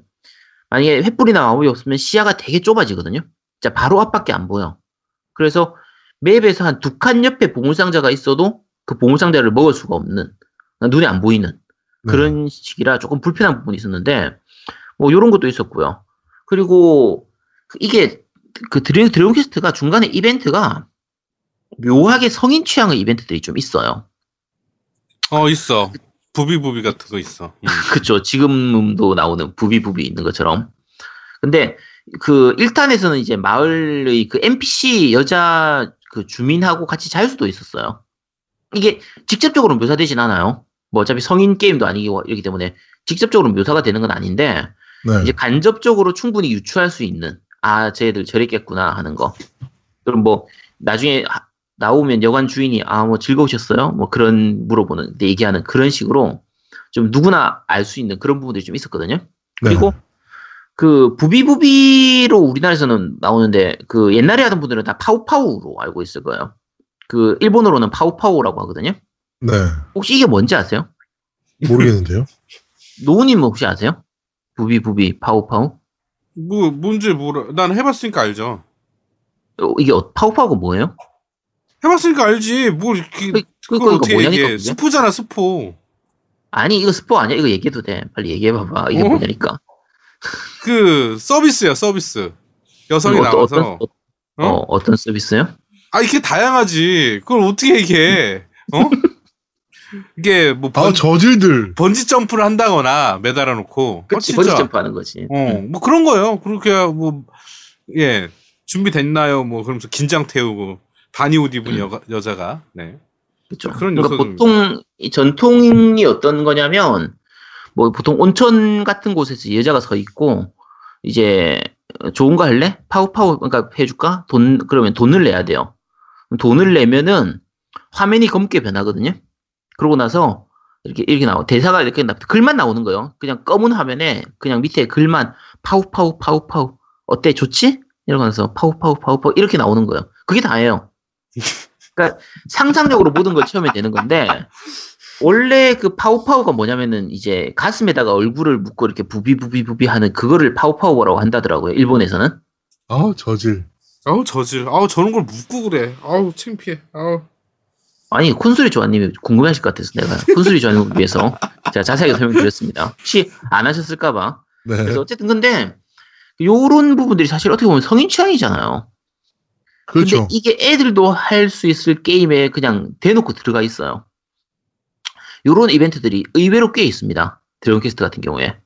[SPEAKER 2] 만약에 횃불이나 마법이 없으면 시야가 되게 좁아지거든요. 진짜 바로 앞밖에 안 보여. 그래서 맵에서 한 두 칸 옆에 보물상자가 있어도 그 보물상자를 먹을 수가 없는 눈에 안 보이는
[SPEAKER 1] 네.
[SPEAKER 2] 그런 식이라 조금 불편한 부분이 있었는데 뭐 이런 것도 있었고요. 그리고 그 이게 그 드래, 드래곤 퀘스트가 중간에 이벤트가 묘하게 성인 취향의 이벤트들이 좀 있어요.
[SPEAKER 3] 어 있어. 부비부비 같은 거 있어. 음.
[SPEAKER 2] 그쵸. 지금도 나오는 부비부비 있는 것처럼. 근데 그 1탄에서는 이제 마을의 그 NPC 여자 그 주민하고 같이 잘 수도 있었어요. 이게 직접적으로 묘사되진 않아요. 뭐 어차피 성인 게임도 아니기 때문에 직접적으로 묘사가 되는 건 아닌데
[SPEAKER 1] 네.
[SPEAKER 2] 이제 간접적으로 충분히 유추할 수 있는 아 쟤들 저랬겠구나 하는 거. 그럼 뭐 나중에 하- 나오면 여관 주인이 아 뭐 즐거우셨어요? 뭐 그런 물어보는 데 얘기하는 그런 식으로 좀 누구나 알 수 있는 그런 부분들이 좀 있었거든요. 그리고 그 부비부비로 우리나라에서는 나오는데 그 옛날에 하던 분들은 다 파우파우로 알고 있을 거예요. 그 일본어로는 파우파우라고 하거든요
[SPEAKER 1] 네.
[SPEAKER 2] 혹시 이게 뭔지 아세요?
[SPEAKER 1] 모르겠는데요.
[SPEAKER 2] 노우님 혹시 아세요? 부비 부비 파우 파우
[SPEAKER 3] 뭐 뭔지 모르. 난 해봤으니까 알죠.
[SPEAKER 2] 어, 이게 어- 파우 파우가 뭐예요?
[SPEAKER 3] 해봤으니까 알지. 뭘 이렇게
[SPEAKER 2] 그-
[SPEAKER 3] 그걸 어떻게 얘기해?
[SPEAKER 2] 그게?
[SPEAKER 3] 스포잖아 스포.
[SPEAKER 2] 아니 이거 스포 아니야? 이거 얘기해도 돼. 빨리 얘기해봐봐. 이게
[SPEAKER 3] 어?
[SPEAKER 2] 뭐냐니까.
[SPEAKER 3] 그 서비스야 서비스. 여성이 나와서.
[SPEAKER 2] 어떤, 어,
[SPEAKER 3] 어?
[SPEAKER 2] 어떤 서비스요?
[SPEAKER 3] 아 이게 다양하지. 그걸 어떻게 얘기해? 어? 이게
[SPEAKER 1] 뭐아
[SPEAKER 3] 번,
[SPEAKER 1] 저질들.
[SPEAKER 3] 번지 점프를 한다거나 매달아 놓고.
[SPEAKER 2] 그치
[SPEAKER 3] 어,
[SPEAKER 2] 번지. 점프 하는 거지.
[SPEAKER 3] 어, 뭐 그런 거예요. 그렇게 뭐 예. 준비됐나요? 뭐 그러면서 긴장 태우고 바니 옷 입은
[SPEAKER 2] 음.
[SPEAKER 3] 여, 여자가 네.
[SPEAKER 2] 그렇죠.
[SPEAKER 3] 그런
[SPEAKER 2] 그러니까 보통 이 전통이 어떤 거냐면 뭐 보통 온천 같은 곳에서 여자가 서 있고 이제 좋은 거 할래? 파우파우 그러니까 해줄까? 돈 그러면 돈을 내야 돼요. 돈을 내면은 화면이 검게 변하거든요. 그러고 나서 이렇게 이렇게 나와 대사가 이렇게 나, 글만 나오는 거예요. 그냥 검은 화면에 그냥 밑에 글만 파후 파후 파후 파후 어때 좋지? 이러면서 파후 파후 파후 파후 이렇게 나오는 거예요. 그게 다예요. 그러니까 상상력으로 모든 걸 채우면 되는 건데 원래 그 파후파후가 뭐냐면은 이제 가슴에다가 얼굴을 묻고 이렇게 부비부비부비 하는 그거를 파후파후라고 한다더라고요. 일본에서는.
[SPEAKER 1] 아 저질.
[SPEAKER 3] 아우 저질. 아우 저런 걸 묻고 그래. 아우 창피해. 아우.
[SPEAKER 2] 아니 콘솔이 조아님이 궁금해하실 것 같아서 내가 콘솔이 조아님을 위해서 제가 자세하게 설명드렸습니다. 혹시 안 하셨을까봐.
[SPEAKER 1] 네.
[SPEAKER 2] 그래서 어쨌든 근데 요런 부분들이 사실 어떻게 보면 성인 취향이잖아요.
[SPEAKER 1] 그렇죠.
[SPEAKER 2] 근데 이게 애들도 할 수 있을 게임에 그냥 대놓고 들어가 있어요. 요런 이벤트들이 의외로 꽤 있습니다. 드래곤 퀘스트 같은 경우에.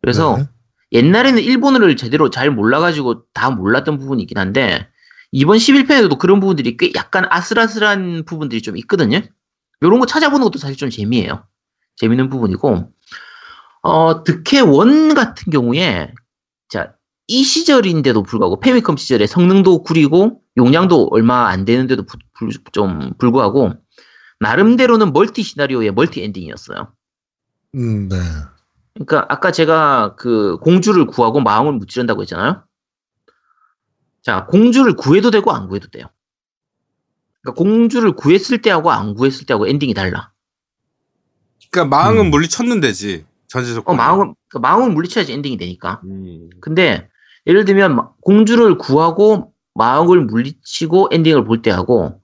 [SPEAKER 2] 그래서
[SPEAKER 1] 네.
[SPEAKER 2] 옛날에는 일본어를 제대로 잘 몰라가지고 다 몰랐던 부분이 있긴 한데 이번 11편에도 그런 부분들이 꽤 약간 아슬아슬한 부분들이 좀 있거든요. 이런 거 찾아보는 것도 사실 좀 재미예요. 재밌는 부분이고 어 드퀘 one 같은 경우에 자 이 시절인데도 불구하고 패미컴 시절에 성능도 구리고 용량도 얼마 안 되는데도 부- 불- 좀 불구하고 나름대로는 멀티 시나리오의 멀티 엔딩이었어요.
[SPEAKER 1] 음, 네.
[SPEAKER 2] 그러니까 아까 제가 그 공주를 구하고 마왕을 무찌른다고 했잖아요. 자, 공주를 구해도 되고 안 구해도 돼요. 그러니까 공주를 구했을 때하고 안 구했을 때하고 엔딩이 달라.
[SPEAKER 3] 그러니까 마왕은
[SPEAKER 1] 음.
[SPEAKER 3] 물리쳐야 되지. 전제 조건.
[SPEAKER 2] 어, 마왕은 그러니까 마왕을 물리쳐야지 엔딩이 되니까.
[SPEAKER 3] 음.
[SPEAKER 2] 근데 예를 들면 마- 공주를 구하고 마왕을 물리치고 엔딩을 볼 때하고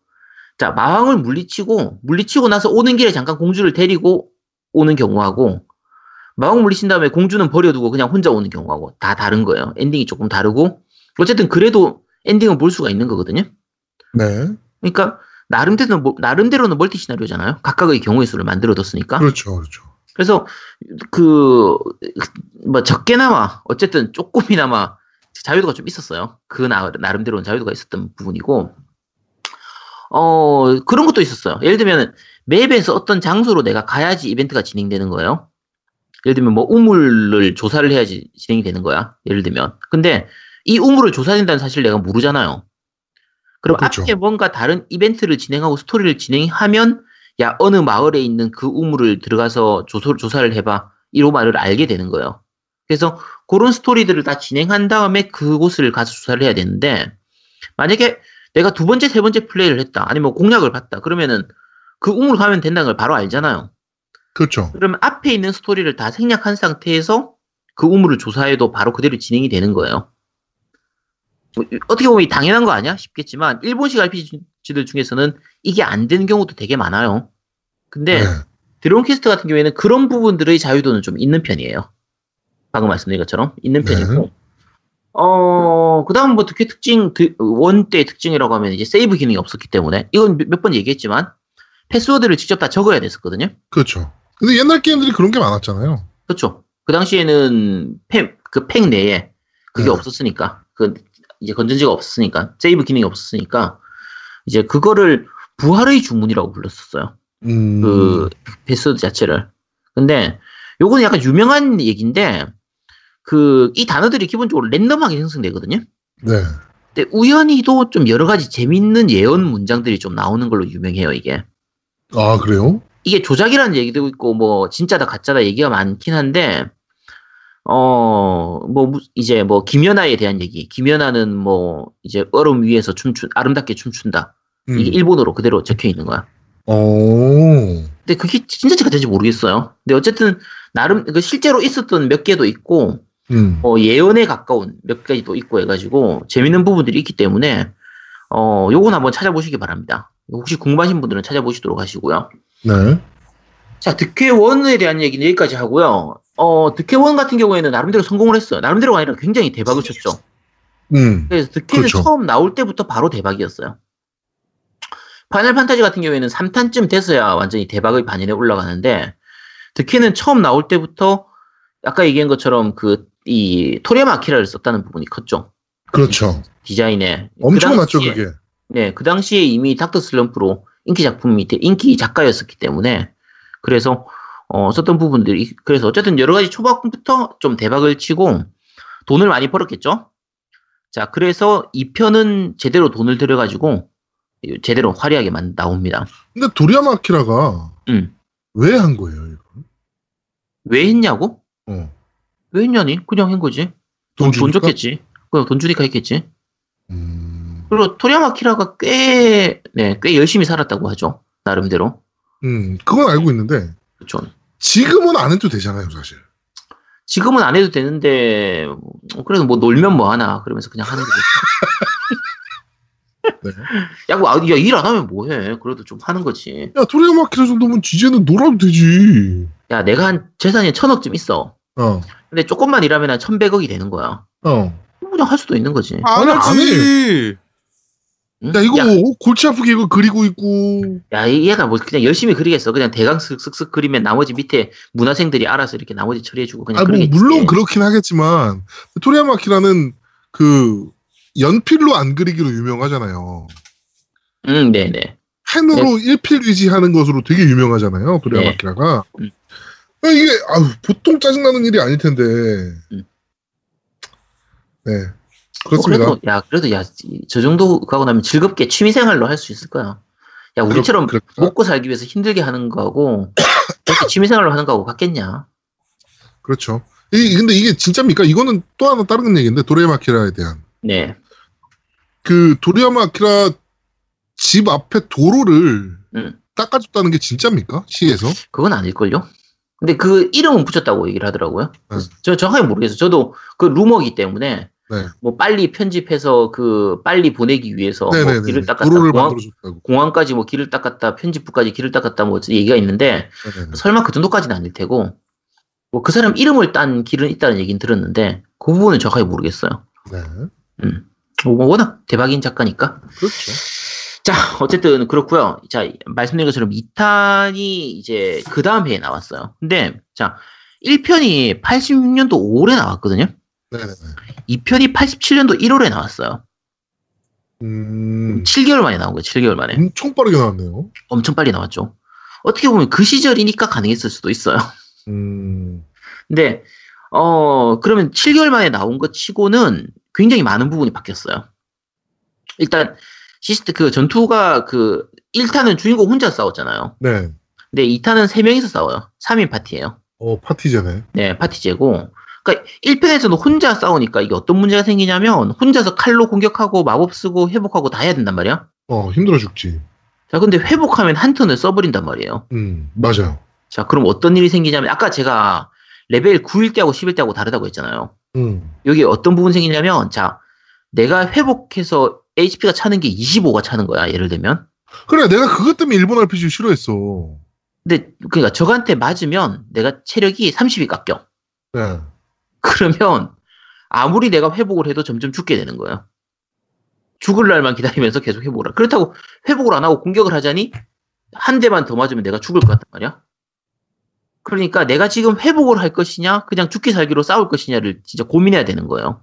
[SPEAKER 2] 자 마왕을 물리치고 물리치고 나서 오는 길에 잠깐 공주를 데리고 오는 경우하고 마왕 물리친 다음에 공주는 버려두고 그냥 혼자 오는 경우하고 다 다른 거예요. 엔딩이 조금 다르고 어쨌든 그래도 엔딩을 볼 수가 있는 거거든요.
[SPEAKER 1] 네.
[SPEAKER 2] 그러니까 나름대로는 뭐- 나름대로는 멀티 시나리오잖아요. 각각의 경우의 수를 만들어뒀으니까.
[SPEAKER 1] 그렇죠, 그렇죠.
[SPEAKER 2] 그래서 그 뭐 적게나마 어쨌든 조금이나마 자유도가 좀 있었어요. 그 나, 나름대로는 자유도가 있었던 부분이고 어 그런 것도 있었어요. 예를 들면 맵에서 어떤 장소로 내가 가야지 이벤트가 진행되는 거예요. 예를 들면 뭐 우물을 조사를 해야지 진행이 되는 거야. 예를 들면 근데 이 우물을 조사된다는 사실 내가 모르잖아요. 그럼
[SPEAKER 1] 그렇죠.
[SPEAKER 2] 앞에 뭔가 다른 이벤트를 진행하고 스토리를 진행하면 야 어느 마을에 있는 그 우물을 들어가서 조소, 조사를 해봐 이로 말을 알게 되는 거예요. 그래서 그런 스토리들을 다 진행한 다음에 그곳을 가서 조사를 해야 되는데 만약에 내가 두 번째 세 번째 플레이를 했다 아니면 공략을 봤다 그러면은 그 우물 가면 된다는 걸 바로 알잖아요.
[SPEAKER 1] 그렇죠.
[SPEAKER 2] 그러면 앞에 있는 스토리를 다 생략한 상태에서 그 우물을 조사해도 바로 그대로 진행이 되는 거예요. 뭐, 어떻게 보면 당연한 거 아니야? 싶겠지만 일본식 RPG들 중에서는 이게 안 되는 경우도 되게 많아요. 근데
[SPEAKER 1] 네.
[SPEAKER 2] 드래곤 퀘스트 같은 경우에는 그런 부분들의 자유도는 좀 있는 편이에요. 방금 말씀드린 것처럼 있는
[SPEAKER 1] 네.
[SPEAKER 2] 편이고. 어, 그 다음 뭐 특히 특징, one 때의 특징이라고 하면 이제 세이브 기능이 없었기 때문에, 이건 몇 번 얘기했지만, 패스워드를 직접 다 적어야 됐었거든요.
[SPEAKER 1] 그렇죠. 근데 옛날 게임들이 그런 게 많았잖아요.
[SPEAKER 2] 그렇죠. 그 당시에는 팩, 그 팩 내에 그게
[SPEAKER 1] 네.
[SPEAKER 2] 없었으니까, 그 이제 건전지가 없었으니까, 세이브 기능이 없었으니까, 이제 그거를 부활의 주문이라고 불렀었어요.
[SPEAKER 1] 음,
[SPEAKER 2] 그 패스워드 자체를. 근데 요거는 약간 유명한 얘기인데 그 이 단어들이 기본적으로 랜덤하게 생성되거든요.
[SPEAKER 1] 네.
[SPEAKER 2] 근데 우연히도 좀 여러 가지 재밌는 예언 문장들이 좀 나오는 걸로 유명해요, 이게.
[SPEAKER 1] 아, 그래요?
[SPEAKER 2] 이게 조작이라는 얘기도 있고 뭐 진짜다 가짜다 얘기가 많긴 한데 어 뭐 이제 뭐 김연아에 대한 얘기. 김연아는 뭐 이제 얼음 위에서 춤춘 아름답게 춤춘다.
[SPEAKER 1] 음.
[SPEAKER 2] 이게 일본어로 그대로 적혀 있는 거야.
[SPEAKER 1] 오.
[SPEAKER 2] 근데 그게 진짜인지 가짜인지 모르겠어요. 근데 어쨌든 나름 그 실제로 있었던 몇 개도 있고
[SPEAKER 1] 음.
[SPEAKER 2] 어, 예언에 가까운 몇 가지도 있고 해가지고 재밌는 부분들이 있기 때문에 어 요건 한번 찾아보시기 바랍니다. 혹시 궁금하신 분들은 찾아보시도록 하시고요.
[SPEAKER 1] 네.
[SPEAKER 2] 자 득회 원에 대한 얘기는 여기까지 하고요. 어 득회원 같은 경우에는 나름대로 성공을 했어요. 나름대로가 아니라 굉장히 대박을 쳤죠.
[SPEAKER 1] 음.
[SPEAKER 2] 그래서 득회는
[SPEAKER 1] 그렇죠.
[SPEAKER 2] 처음 나올 때부터 바로 대박이었어요. 파이널 판타지 같은 경우에는 3탄쯤 돼서야 완전히 대박의 반열에 올라가는데 득회는 처음 나올 때부터 아까 얘기한 것처럼 그 이 토리야마 아키라를 썼다는 부분이 컸죠.
[SPEAKER 1] 그렇죠.
[SPEAKER 2] 디자인에
[SPEAKER 1] 엄청났죠,
[SPEAKER 2] 그 당시에-
[SPEAKER 1] 그게.
[SPEAKER 2] 네, 그 당시에 이미 닥터 슬럼프로 인기 작품 밑에 인기 작가였었기 때문에 그래서 어, 썼던 부분들이 그래서 어쨌든 여러 가지 초반부터 좀 대박을 치고 돈을 많이 벌었겠죠. 자, 그래서 이 편은 제대로 돈을 들여가지고 제대로 화려하게 만 나옵니다.
[SPEAKER 1] 근데 도리야마 아키라가
[SPEAKER 2] 음,
[SPEAKER 1] 왜 한 거예요, 이거?
[SPEAKER 2] 왜 했냐고?
[SPEAKER 1] 어.
[SPEAKER 2] 왜 했냐니? 그냥 한 거지. 돈, 돈
[SPEAKER 1] 주니까?
[SPEAKER 2] 줬겠지. 그냥 돈 주니까 했겠지.
[SPEAKER 1] 음.
[SPEAKER 2] 그리고 토리야마 키라가 꽤, 네, 꽤 열심히 살았다고 하죠. 나름대로.
[SPEAKER 1] 음, 그건 알고 있는데
[SPEAKER 2] 그렇죠.
[SPEAKER 1] 지금은 안 해도 되잖아요, 사실.
[SPEAKER 2] 지금은 안 해도 되는데 어, 그래도 뭐 놀면 뭐 하나 그러면서 그냥 하는 거죠.
[SPEAKER 1] 네.
[SPEAKER 2] 야, 뭐, 아, 야, 일 안 하면 뭐 해? 그래도 좀 하는 거지.
[SPEAKER 1] 야, 아키라 정도면 이제는 놀아도 되지.
[SPEAKER 2] 야, 내가 한 재산이 천억쯤 있어.
[SPEAKER 1] 어.
[SPEAKER 2] 근데 조금만 일하면 한 천백억이 되는 거야.
[SPEAKER 1] 어.
[SPEAKER 2] 그냥 할 수도 있는 거지.
[SPEAKER 3] 안
[SPEAKER 1] 아니, 안
[SPEAKER 3] 하지.
[SPEAKER 2] 응?
[SPEAKER 1] 야 이거
[SPEAKER 2] 야,
[SPEAKER 1] 골치 아프게 이거 그리고 있고
[SPEAKER 2] 야, 이- 얘가 뭐 그냥 열심히 그리겠어. 그냥 대강 쓱쓱쓱 그리면 나머지 밑에 문화생들이 알아서 이렇게 나머지 처리해주고 그냥
[SPEAKER 1] 아 뭐. 물론 그렇긴 하겠지만 토리야마키라는 그 연필로 안 그리기로 유명하잖아요.
[SPEAKER 2] 응, 네네.
[SPEAKER 1] 펜으로 일필위지하는 것으로 되게 유명하잖아요. 도리야마키라가.
[SPEAKER 2] 음.
[SPEAKER 1] 아, 이게 아유, 보통 짜증나는 일이 아닐 텐데.
[SPEAKER 2] 음.
[SPEAKER 1] 네. 그렇습니다.
[SPEAKER 2] 어, 그래도 야 그래도 야 저 정도 가고 나면 즐겁게 취미생활로 할 수 있을 거야. 야 우리처럼
[SPEAKER 1] 그렇-.
[SPEAKER 2] 먹고 살기 위해서 힘들게 하는 거하고 그렇게 취미생활로 하는 거하고 같겠냐?
[SPEAKER 1] 그렇죠. 이, 근데 이게 진짜입니까? 이거는 또 하나 다른 얘기인데 도리야마키라에 대한
[SPEAKER 2] 네,
[SPEAKER 1] 그 도리야마키라 집 앞에 도로를
[SPEAKER 2] 음.
[SPEAKER 1] 닦아줬다는 게 진짜입니까? 시에서?
[SPEAKER 2] 그건 아닐걸요. 근데 그 이름은 붙였다고 얘기를 하더라고요.
[SPEAKER 1] 네.
[SPEAKER 2] 저 정확히 모르겠어요. 저도 그 루머기 때문에
[SPEAKER 1] 네.
[SPEAKER 2] 뭐 빨리 편집해서 그 빨리 보내기 위해서 뭐
[SPEAKER 1] 네네네.
[SPEAKER 2] 길을 닦았다 공항. 공항까지 뭐 길을 닦았다 편집부까지 길을 닦았다 뭐 얘기가 있는데. 설마 그 정도까지는 아닐 테고 뭐 그 사람 이름을 딴 길은 있다는 얘기는 들었는데 그 부분은 정확하게 모르겠어요.
[SPEAKER 1] 네.
[SPEAKER 2] 음. 뭐 워낙 대박인 작가니까.
[SPEAKER 1] 그렇죠.
[SPEAKER 2] 자, 어쨌든 그렇고요. 자, 말씀드린 것처럼 2탄이 이제 그 다음 해에 나왔어요. 근데 자, 1편이 86년도 5월에 나왔거든요.
[SPEAKER 1] 네네네.
[SPEAKER 2] 2편이 87년도 1월에 나왔어요.
[SPEAKER 1] 음,
[SPEAKER 2] 7개월 만에 나온 거예요. 7개월 만에.
[SPEAKER 1] 엄청 빠르게 나왔네요.
[SPEAKER 2] 엄청 빨리 나왔죠. 어떻게 보면 그 시절이니까 가능했을 수도 있어요.
[SPEAKER 1] 음,
[SPEAKER 2] 근데 어 그러면 7개월 만에 나온 것 치고는 굉장히 많은 부분이 바뀌었어요. 일단 시스템 그 전투가 그 1탄은 주인공 혼자 싸웠잖아요.
[SPEAKER 1] 네.
[SPEAKER 2] 근데 2탄은 3명이서 싸워요. 3인 파티예요.
[SPEAKER 1] 어, 파티제네.
[SPEAKER 2] 네, 파티제고. 그러니까 1편에서는 혼자 싸우니까 이게 어떤 문제가 생기냐면 혼자서 칼로 공격하고 마법 쓰고 회복하고 다 해야 된단 말이야.
[SPEAKER 1] 어, 힘들어 죽지.
[SPEAKER 2] 자, 근데 회복하면 한 턴을 써버린단 말이에요.
[SPEAKER 1] 음, 맞아요.
[SPEAKER 2] 자, 그럼 어떤 일이 생기냐면 아까 제가 레벨 9일 때하고 10일 때하고 다르다고 했잖아요.
[SPEAKER 1] 음,
[SPEAKER 2] 여기 어떤 부분 생기냐면 자, 내가 회복해서 HP가 차는 게 25가 차는 거야. 예를 들면.
[SPEAKER 1] 그래, 내가 그것 때문에 일본 RPG 싫어했어.
[SPEAKER 2] 근데 그러니까 적한테 맞으면 내가 체력이 30이 깎여.
[SPEAKER 1] 네.
[SPEAKER 2] 그러면 아무리 내가 회복을 해도 점점 죽게 되는 거예요. 죽을 날만 기다리면서 계속 회복을. 하- 그렇다고 회복을 안 하고 공격을 하자니 한 대만 더 맞으면 내가 죽을 것 같단 말이야. 그러니까 내가 지금 회복을 할 것이냐, 그냥 죽기 살기로 싸울 것이냐를 진짜 고민해야 되는 거예요.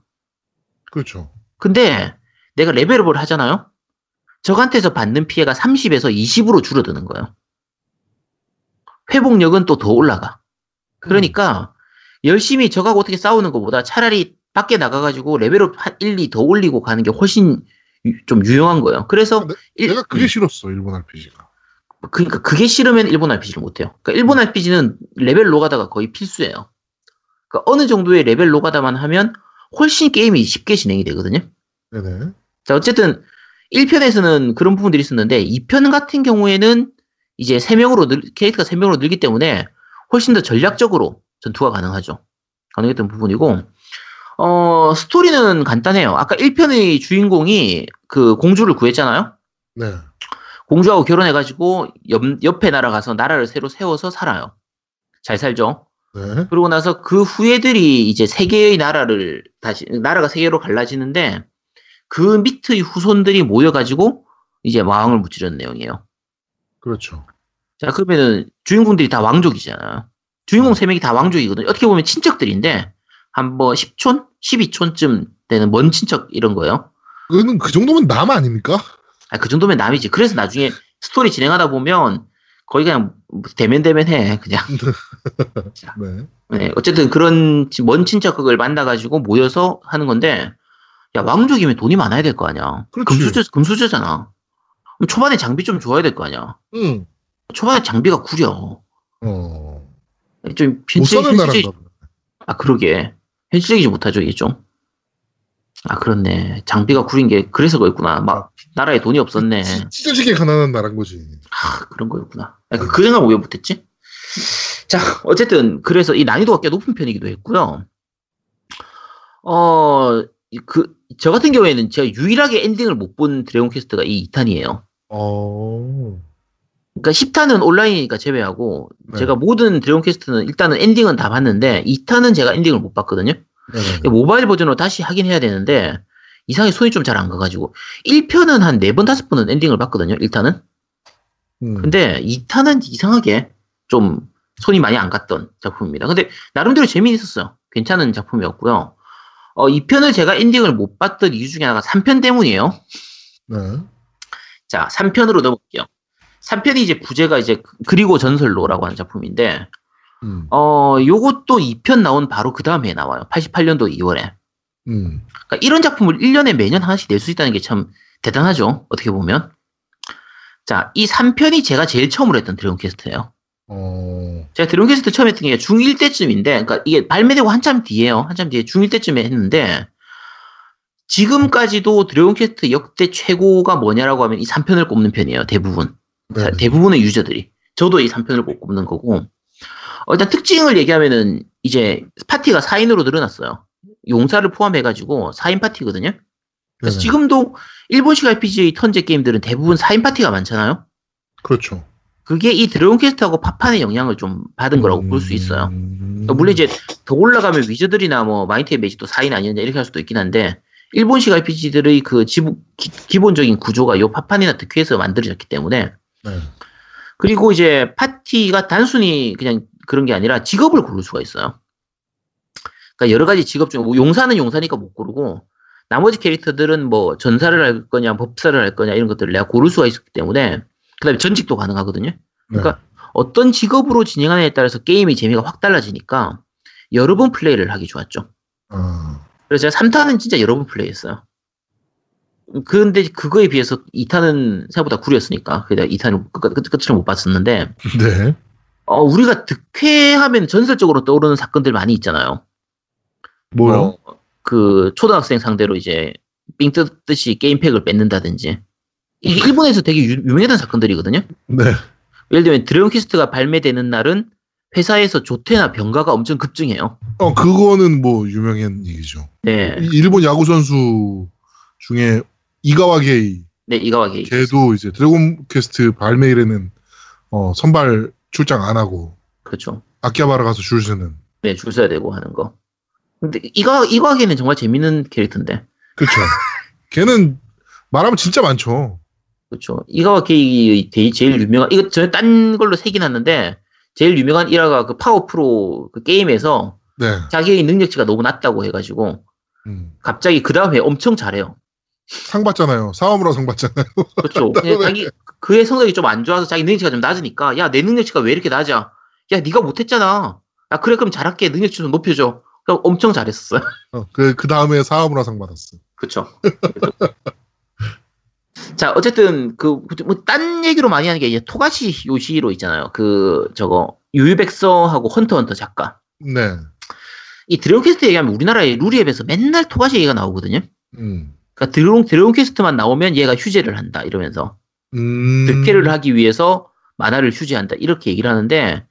[SPEAKER 1] 그렇죠.
[SPEAKER 2] 근데 내가 레벨업을 하잖아요. 적한테서 받는 피해가 30에서 20으로 줄어드는 거예요. 회복력은 또 더 올라가. 그러니까 열심히 적하고 어떻게 싸우는 것보다 차라리 밖에 나가가지고 레벨업 한 1, 2 더 올리고 가는 게 훨씬 유- 좀 유용한 거예요. 그래서 일-
[SPEAKER 1] 내가 그게
[SPEAKER 2] 음,
[SPEAKER 1] 싫었어, 일본 RPG가.
[SPEAKER 2] 그러니까 그게 싫으면 일본 RPG를 못해요. 그러니까 일본 RPG는 레벨 노가다가 거의 필수예요. 그러니까 어느 정도의 레벨 노가다만 하면 훨씬 게임이 쉽게 진행이 되거든요.
[SPEAKER 1] 네네.
[SPEAKER 2] 자, 어쨌든 1편에서는 그런 부분들이 있었는데 2편 같은 경우에는 이제 3명으로 늘, 캐릭터가 3명으로 늘기 때문에 훨씬 더 전략적으로 전투가 가능하죠. 가능했던 부분이고 어, 스토리는 간단해요. 아까 1편의 주인공이 그 공주를 구했잖아요.
[SPEAKER 1] 네.
[SPEAKER 2] 공주하고 결혼해가지고 옆, 옆에 나라 가서 나라를 새로 세워서 살아요. 잘 살죠.
[SPEAKER 1] 네.
[SPEAKER 2] 그러고 나서 그 후예들이 이제 세 개의 나라를 다시 나라가 세 개로 갈라지는데 그 밑의 후손들이 모여가지고 이제 왕을 무찌르는 내용이에요.
[SPEAKER 1] 그렇죠.
[SPEAKER 2] 자 그러면은 주인공들이 다 왕족이잖아요. 주인공 세 명이 다 왕족이거든요. 어떻게 보면 친척들인데 한 뭐 10촌, 12촌쯤 되는 먼 친척 이런 거예요.
[SPEAKER 1] 그거는 그 정도면 남 아닙니까?
[SPEAKER 2] 아, 그 정도면 남이지. 그래서 나중에 스토리 진행하다 보면 거의 그냥 대면 대면 해 그냥.
[SPEAKER 1] 네.
[SPEAKER 2] 네, 어쨌든 그런 지- 먼 친척을 만나가지고 모여서 하는 건데, 야, 왕족이면 돈이 많아야 될 거 아니야.
[SPEAKER 1] 그렇지.
[SPEAKER 2] 금수저, 금수저잖아. 초반에 장비 좀 좋아야 될 거 아니야.
[SPEAKER 1] 응.
[SPEAKER 2] 초반에 장비가 구려.
[SPEAKER 1] 어. 좀못
[SPEAKER 2] 현실,
[SPEAKER 1] 사는
[SPEAKER 2] 현실적. 아, 그러게. 현실적이지 못하죠, 이게 좀. 아, 그렇네. 장비가 구린 게 그래서 그랬구나. 막, 나라에 돈이 없었네.
[SPEAKER 1] 찢어지게 가난한 나라인 거지.
[SPEAKER 2] 아, 그런 거였구나. 아, 그, 그 생각 왜 못했지? 자, 어쨌든, 그래서 이 난이도가 꽤 높은 편이기도 했고요. 어, 이 그, 저 같은 경우에는 제가 유일하게 엔딩을 못 본 드래곤 퀘스트가 이 2탄이에요.
[SPEAKER 1] 어.
[SPEAKER 2] 그러니까 10탄은 온라인이니까 제외하고,
[SPEAKER 1] 네.
[SPEAKER 2] 제가 모든 드래곤 퀘스트는 일단은 엔딩은 다 봤는데, 2탄은 제가 엔딩을 못 봤거든요.
[SPEAKER 1] 네네.
[SPEAKER 2] 모바일 버전으로 다시 하긴 해야 되는데, 이상하게 손이 좀 잘 안 가가지고 1편은 한 4번, 5번은 엔딩을 봤거든요. 1탄은.
[SPEAKER 1] 음.
[SPEAKER 2] 근데 2탄은 이상하게 좀 손이 많이 안 갔던 작품입니다. 근데 나름대로 재미있었어요. 괜찮은 작품이었고요. 어, 2편을 제가 엔딩을 못 봤던 이유 중에 하나가 3편 때문이에요.
[SPEAKER 1] 네.
[SPEAKER 2] 자, 3편으로 넘어갈게요. 3편이 이제 부제가 이제 그리고 전설로라고 하는 작품인데
[SPEAKER 1] 음.
[SPEAKER 2] 어, 요것도 2편 나온 바로 그 다음 해에 나와요. 88년도 2월에.
[SPEAKER 1] 음.
[SPEAKER 2] 그러니까 이런 작품을 1년에 매년 하나씩 낼 수 있다는 게 참 대단하죠. 어떻게 보면. 자, 이 3편이 제가 제일 처음으로 했던 드래곤 퀘스트예요.
[SPEAKER 1] 어.
[SPEAKER 2] 제가 드래곤 퀘스트 처음 했던 게 중1 때쯤인데, 그러니까 이게 발매되고 한참 뒤에요. 한참 뒤에 중1 때쯤에 했는데, 지금까지도 드래곤 퀘스트 역대 최고가 뭐냐라고 하면 이 3편을 꼽는 편이에요. 대부분.
[SPEAKER 1] 네.
[SPEAKER 2] 대부분의 유저들이. 저도 이 3편을 꼭 꼽는 거고. 어, 일단 특징을 얘기하면은 이제 파티가 4인으로 늘어났어요. 용사를 포함해가지고 4인 파티거든요. 그래서
[SPEAKER 1] 네네.
[SPEAKER 2] 지금도 일본식 RPG 턴제 게임들은 대부분 4인 파티가 많잖아요.
[SPEAKER 1] 그렇죠.
[SPEAKER 2] 그게 이 드래곤 퀘스트하고 파판의 영향을 좀 받은 거라고 볼수 있어요.
[SPEAKER 1] 음.
[SPEAKER 2] 그러니까 물론 이제 더 올라가면 위저들이나 뭐 마인트의 매직도 4인 아니었냐 이렇게 할 수도 있긴 한데 일본식 RPG들의 그 지부, 기, 본적인 구조가 요 파판이나 득회에서 만들어졌기 때문에
[SPEAKER 1] 네.
[SPEAKER 2] 그리고 이제 파티가 단순히 그냥 그런 게 아니라 직업을 고를 수가 있어요. 그러니까 여러 가지 직업 중에 뭐 용사는 용사니까 못 고르고 나머지 캐릭터들은 뭐 전사를 할 거냐 법사를 할 거냐 이런 것들을 내가 고를 수가 있었기 때문에 그다음에 전직도 가능하거든요.
[SPEAKER 1] 네.
[SPEAKER 2] 그러니까 어떤 직업으로 진행하느냐에 따라서 게임의 재미가 확 달라지니까 여러 번 플레이를 하기 좋았죠.
[SPEAKER 1] 아.
[SPEAKER 2] 그래서 제가 3탄은 진짜 여러 번 플레이했어요. 그런데 그거에 비해서 2탄은 생각보다 구렸으니까 그래서 2탄을 끝, 끝, 끝을 못 봤었는데
[SPEAKER 1] 네.
[SPEAKER 2] 어, 우리가 득회하면 전설적으로 떠오르는 사건들 많이 있잖아요.
[SPEAKER 1] 뭐요?
[SPEAKER 2] 뭐, 그 초등학생 상대로 이제 삥 뜯듯이 게임팩을 뺏는다든지 이게 일본에서 되게 유, 유명했던 사건들이거든요.
[SPEAKER 1] 네.
[SPEAKER 2] 예를 들면 드래곤 퀘스트가 발매되는 날은 회사에서 조퇴나 병가가 엄청 급증해요.
[SPEAKER 1] 어 그거는 뭐 유명한 얘기죠.
[SPEAKER 2] 네,
[SPEAKER 1] 이- 일본 야구 선수 중에 이가와 게이
[SPEAKER 2] 네 이가와 게이.
[SPEAKER 1] 걔도 이제 드래곤 퀘스트 발매일에는 어, 선발 출장 안 하고
[SPEAKER 2] 그렇죠.
[SPEAKER 1] 아키하바라 가서 줄 서는
[SPEAKER 2] 네, 줄 서야 되고 하는 거. 근데 이가와 게이는 정말 재밌는 캐릭터인데.
[SPEAKER 1] 그렇죠. 걔는 말하면 진짜 많죠.
[SPEAKER 2] 그렇죠. 이가와 게이 데- 제일 유명한 이거 전에 딴 걸로 새긴 났는데 제일 유명한 일화가 그 파워 프로 그 게임에서
[SPEAKER 1] 네.
[SPEAKER 2] 자기의 능력치가 너무 낮다고 해가지고
[SPEAKER 1] 음.
[SPEAKER 2] 갑자기 그 다음에 엄청 잘해요.
[SPEAKER 1] 상 받잖아요. 사와무라 상 받잖아요.
[SPEAKER 2] 그렇죠. 그냥 자기 그의 성적이 좀 안 좋아서 자기 능력치가 좀 낮으니까 야 내 능력치가 왜 이렇게 낮아? 야 네가 못했잖아. 야 그래 그럼 잘할게 능력치 좀 높여줘. 그럼 엄청 잘했었어요.
[SPEAKER 1] 어, 그, 그 다음에 사와무라 상 받았어.
[SPEAKER 2] 그렇죠. 자 어쨌든 그 뭐 딴 얘기로 많이 하는 게 이제 토가시 요시로 있잖아요. 그 저거 유유백서하고 헌터 헌터 작가.
[SPEAKER 1] 네.
[SPEAKER 2] 이 드래곤 퀘스트 얘기하면 우리나라의 루리웹에서 맨날 토가시 얘기가 나오거든요.
[SPEAKER 1] 음.
[SPEAKER 2] 그러니까 드래곤 드래곤 퀘스트만 나오면 얘가 휴재를 한다 이러면서
[SPEAKER 1] 음.
[SPEAKER 2] 드퀘를 하기 위해서 만화를 휴재한다 이렇게 얘기를 하는데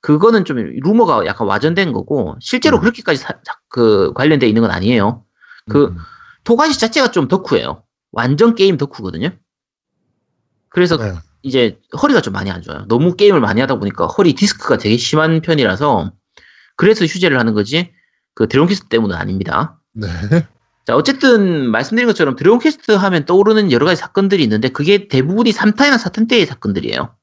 [SPEAKER 2] 그거는 좀 루머가 약간 와전된 거고 실제로
[SPEAKER 1] 음.
[SPEAKER 2] 그렇게까지 사- 사- 그 관련돼 있는 건 아니에요. 그
[SPEAKER 1] 음.
[SPEAKER 2] 토가시 자체가 좀 덕후예요. 완전 게임 덕후거든요. 그래서
[SPEAKER 1] 네.
[SPEAKER 2] 이제 허리가 좀 많이 안 좋아요. 너무 게임을 많이 하다 보니까 허리 디스크가 되게 심한 편이라서 그래서 휴재를 하는 거지 그 드래곤 퀘스트 때문은 아닙니다.
[SPEAKER 1] 네.
[SPEAKER 2] 자, 어쨌든 말씀드린 것처럼 드래곤 퀘스트 하면 떠오르는 여러 가지 사건들이 있는데 그게 대부분이 3탄이나 4탄 때의 사건들이에요.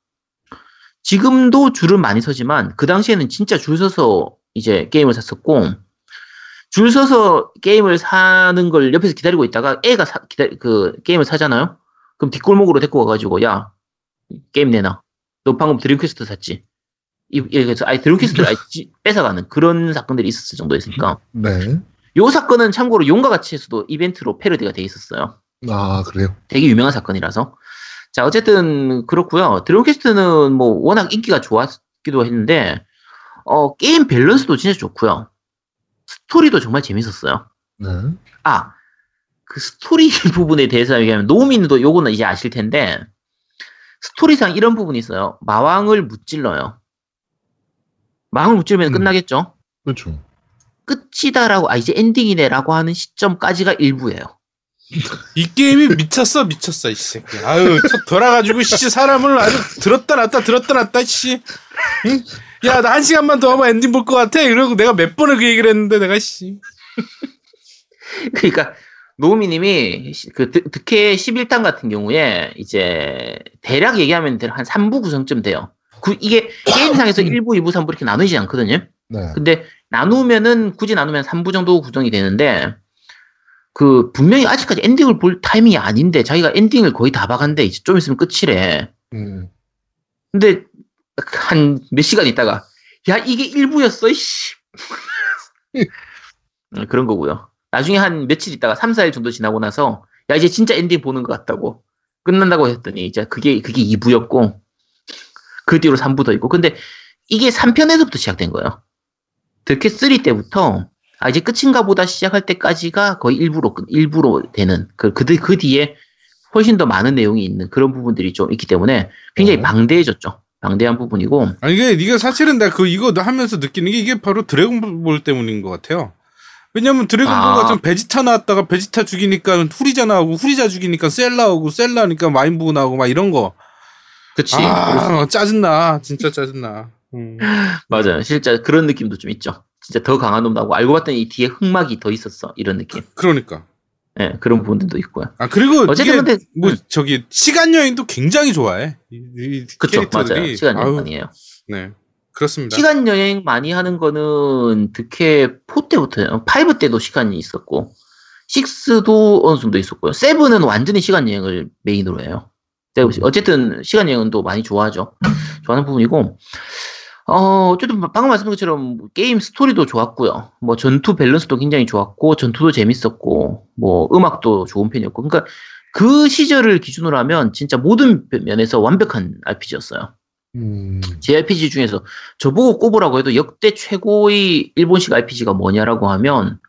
[SPEAKER 2] 지금도 줄은 많이 서지만 그 당시에는 진짜 줄 서서 이제 게임을 샀었고 줄 서서 게임을 사는 걸 옆에서 기다리고 있다가 애가 사- 기다, 그 게임을 사잖아요. 그럼 뒷골목으로 데리고 와가지고 야 게임 내놔. 너 방금 드래곤 퀘스트 샀지. 이, 그래서 아예 드래곤 퀘스트를 아예 뺏어가는 그런 사건들이 있었을 정도였으니까.
[SPEAKER 1] 네.
[SPEAKER 2] 요 사건은 참고로 용과 같이에서도 이벤트로 패러디가 돼 있었어요.
[SPEAKER 1] 아, 그래요?
[SPEAKER 2] 되게 유명한 사건이라서. 자, 어쨌든 그렇고요. 드래곤 퀘스트는 뭐 워낙 인기가 좋았기도 했는데 어, 게임 밸런스도 진짜 좋고요. 스토리도 정말 재밌었어요.
[SPEAKER 1] 네.
[SPEAKER 2] 아, 그 스토리 부분에 대해서 얘기하면 노우미님도 요거는 이제 아실 텐데 스토리상 이런 부분이 있어요. 마왕을 무찔러요. 마왕을 무찌르면
[SPEAKER 1] 음.
[SPEAKER 2] 끝나겠죠?
[SPEAKER 1] 그렇죠.
[SPEAKER 2] 끝이다라고 아 이제 엔딩이네라고 하는 시점까지가 1부예요.
[SPEAKER 3] 이 게임이 미쳤어 미쳤어 이 새끼. 아유 쳐 돌아가지고 씨 사람을 아주 들었다 놨다 들었다 놨다 씨. 응? 야 나 한 시간만 더 하면 엔딩 볼 것 같아. 이러고 내가 몇 번을 그 얘기를 했는데 내가 씨.
[SPEAKER 2] 그러니까 노우미님이 그 드- 드퀘 11탄 같은 경우에 이제 대략 얘기하면 한 3부 구성쯤 돼요. 그 이게 게임상에서 1부, 2부, 3부 이렇게 나누지 않거든요.
[SPEAKER 1] 네.
[SPEAKER 2] 근데 나누면은 굳이 나누면 3부 정도 구성이 되는데 그 분명히 아직까지 엔딩을 볼 타이밍이 아닌데 자기가 엔딩을 거의 다 봐간대 이제 좀 있으면 끝이래.
[SPEAKER 1] 음.
[SPEAKER 2] 근데 한 몇 시간 있다가 야 이게 1부였어 씨. 음, 그런 거고요. 나중에 한 며칠 있다가 3, 4일 정도 지나고 나서 야 이제 진짜 엔딩 보는 것 같다고 끝난다고 했더니 이제 그게 그게 2부였고 그 뒤로 3부 더 있고 근데 이게 3편에서부터 시작된 거예요. 득해 3 때부터 아 이제 끝인가 보다 시작할 때까지가 거의 일부로 끝- 일부로 되는 그, 그, 뒤- 그 뒤에 훨씬 더 많은 내용이 있는 그런 부분들이 좀 있기 때문에 굉장히
[SPEAKER 1] 네.
[SPEAKER 2] 방대해졌죠. 방대한 부분이고
[SPEAKER 3] 아니 이게 이게 사실은 내가 그 이거 하면서 느끼는 게 이게 바로 드래곤볼 때문인 것 같아요. 왜냐면 드래곤볼
[SPEAKER 2] 아.
[SPEAKER 3] 같은 베지타 나왔다가 베지타 죽이니까 후리자 나오고 후리자 죽이니까 셀라 오고 셀라니까 마인부 나오고 막 이런 거.
[SPEAKER 2] 그치
[SPEAKER 3] 아 짜증나 진짜 짜증나. 음.
[SPEAKER 2] 맞아요. 실제 그런 느낌도 좀 있죠. 진짜 더 강한 놈 나오고 알고 봤더니 이 뒤에 흑막이 더 있었어 이런 느낌.
[SPEAKER 3] 그러니까.
[SPEAKER 2] 예, 그런 부분들도 있고요.
[SPEAKER 3] 아 그리고
[SPEAKER 2] 어쨌든
[SPEAKER 3] 이게
[SPEAKER 2] 근데
[SPEAKER 3] 뭐
[SPEAKER 2] 음.
[SPEAKER 3] 저기 시간 여행도 굉장히 좋아해. 이, 이
[SPEAKER 2] 그쵸
[SPEAKER 3] 캐릭터들이.
[SPEAKER 2] 맞아요. 시간 여행 아니에요.
[SPEAKER 3] 네 그렇습니다.
[SPEAKER 2] 시간 여행 많이 하는 거는 득해 4 때부터요. 5 때도 시간이 있었고 6도 어느 정도 있었고요. 7은 완전히 시간 여행을 메인으로 해요. 어쨌든 시간 여행도 많이 좋아하죠. 좋아하는 부분이고 어, 어쨌든 방금 말씀드린 것처럼 게임 스토리도 좋았고요. 뭐 전투 밸런스도 굉장히 좋았고 전투도 재밌었고 뭐 음악도 좋은 편이었고 그러니까 그 시절을 기준으로 하면 진짜 모든 면에서 완벽한 RPG였어요.
[SPEAKER 1] 음.
[SPEAKER 2] JRPG 중에서 저보고 꼽으라고 해도 역대 최고의 일본식 RPG가 뭐냐라고 하면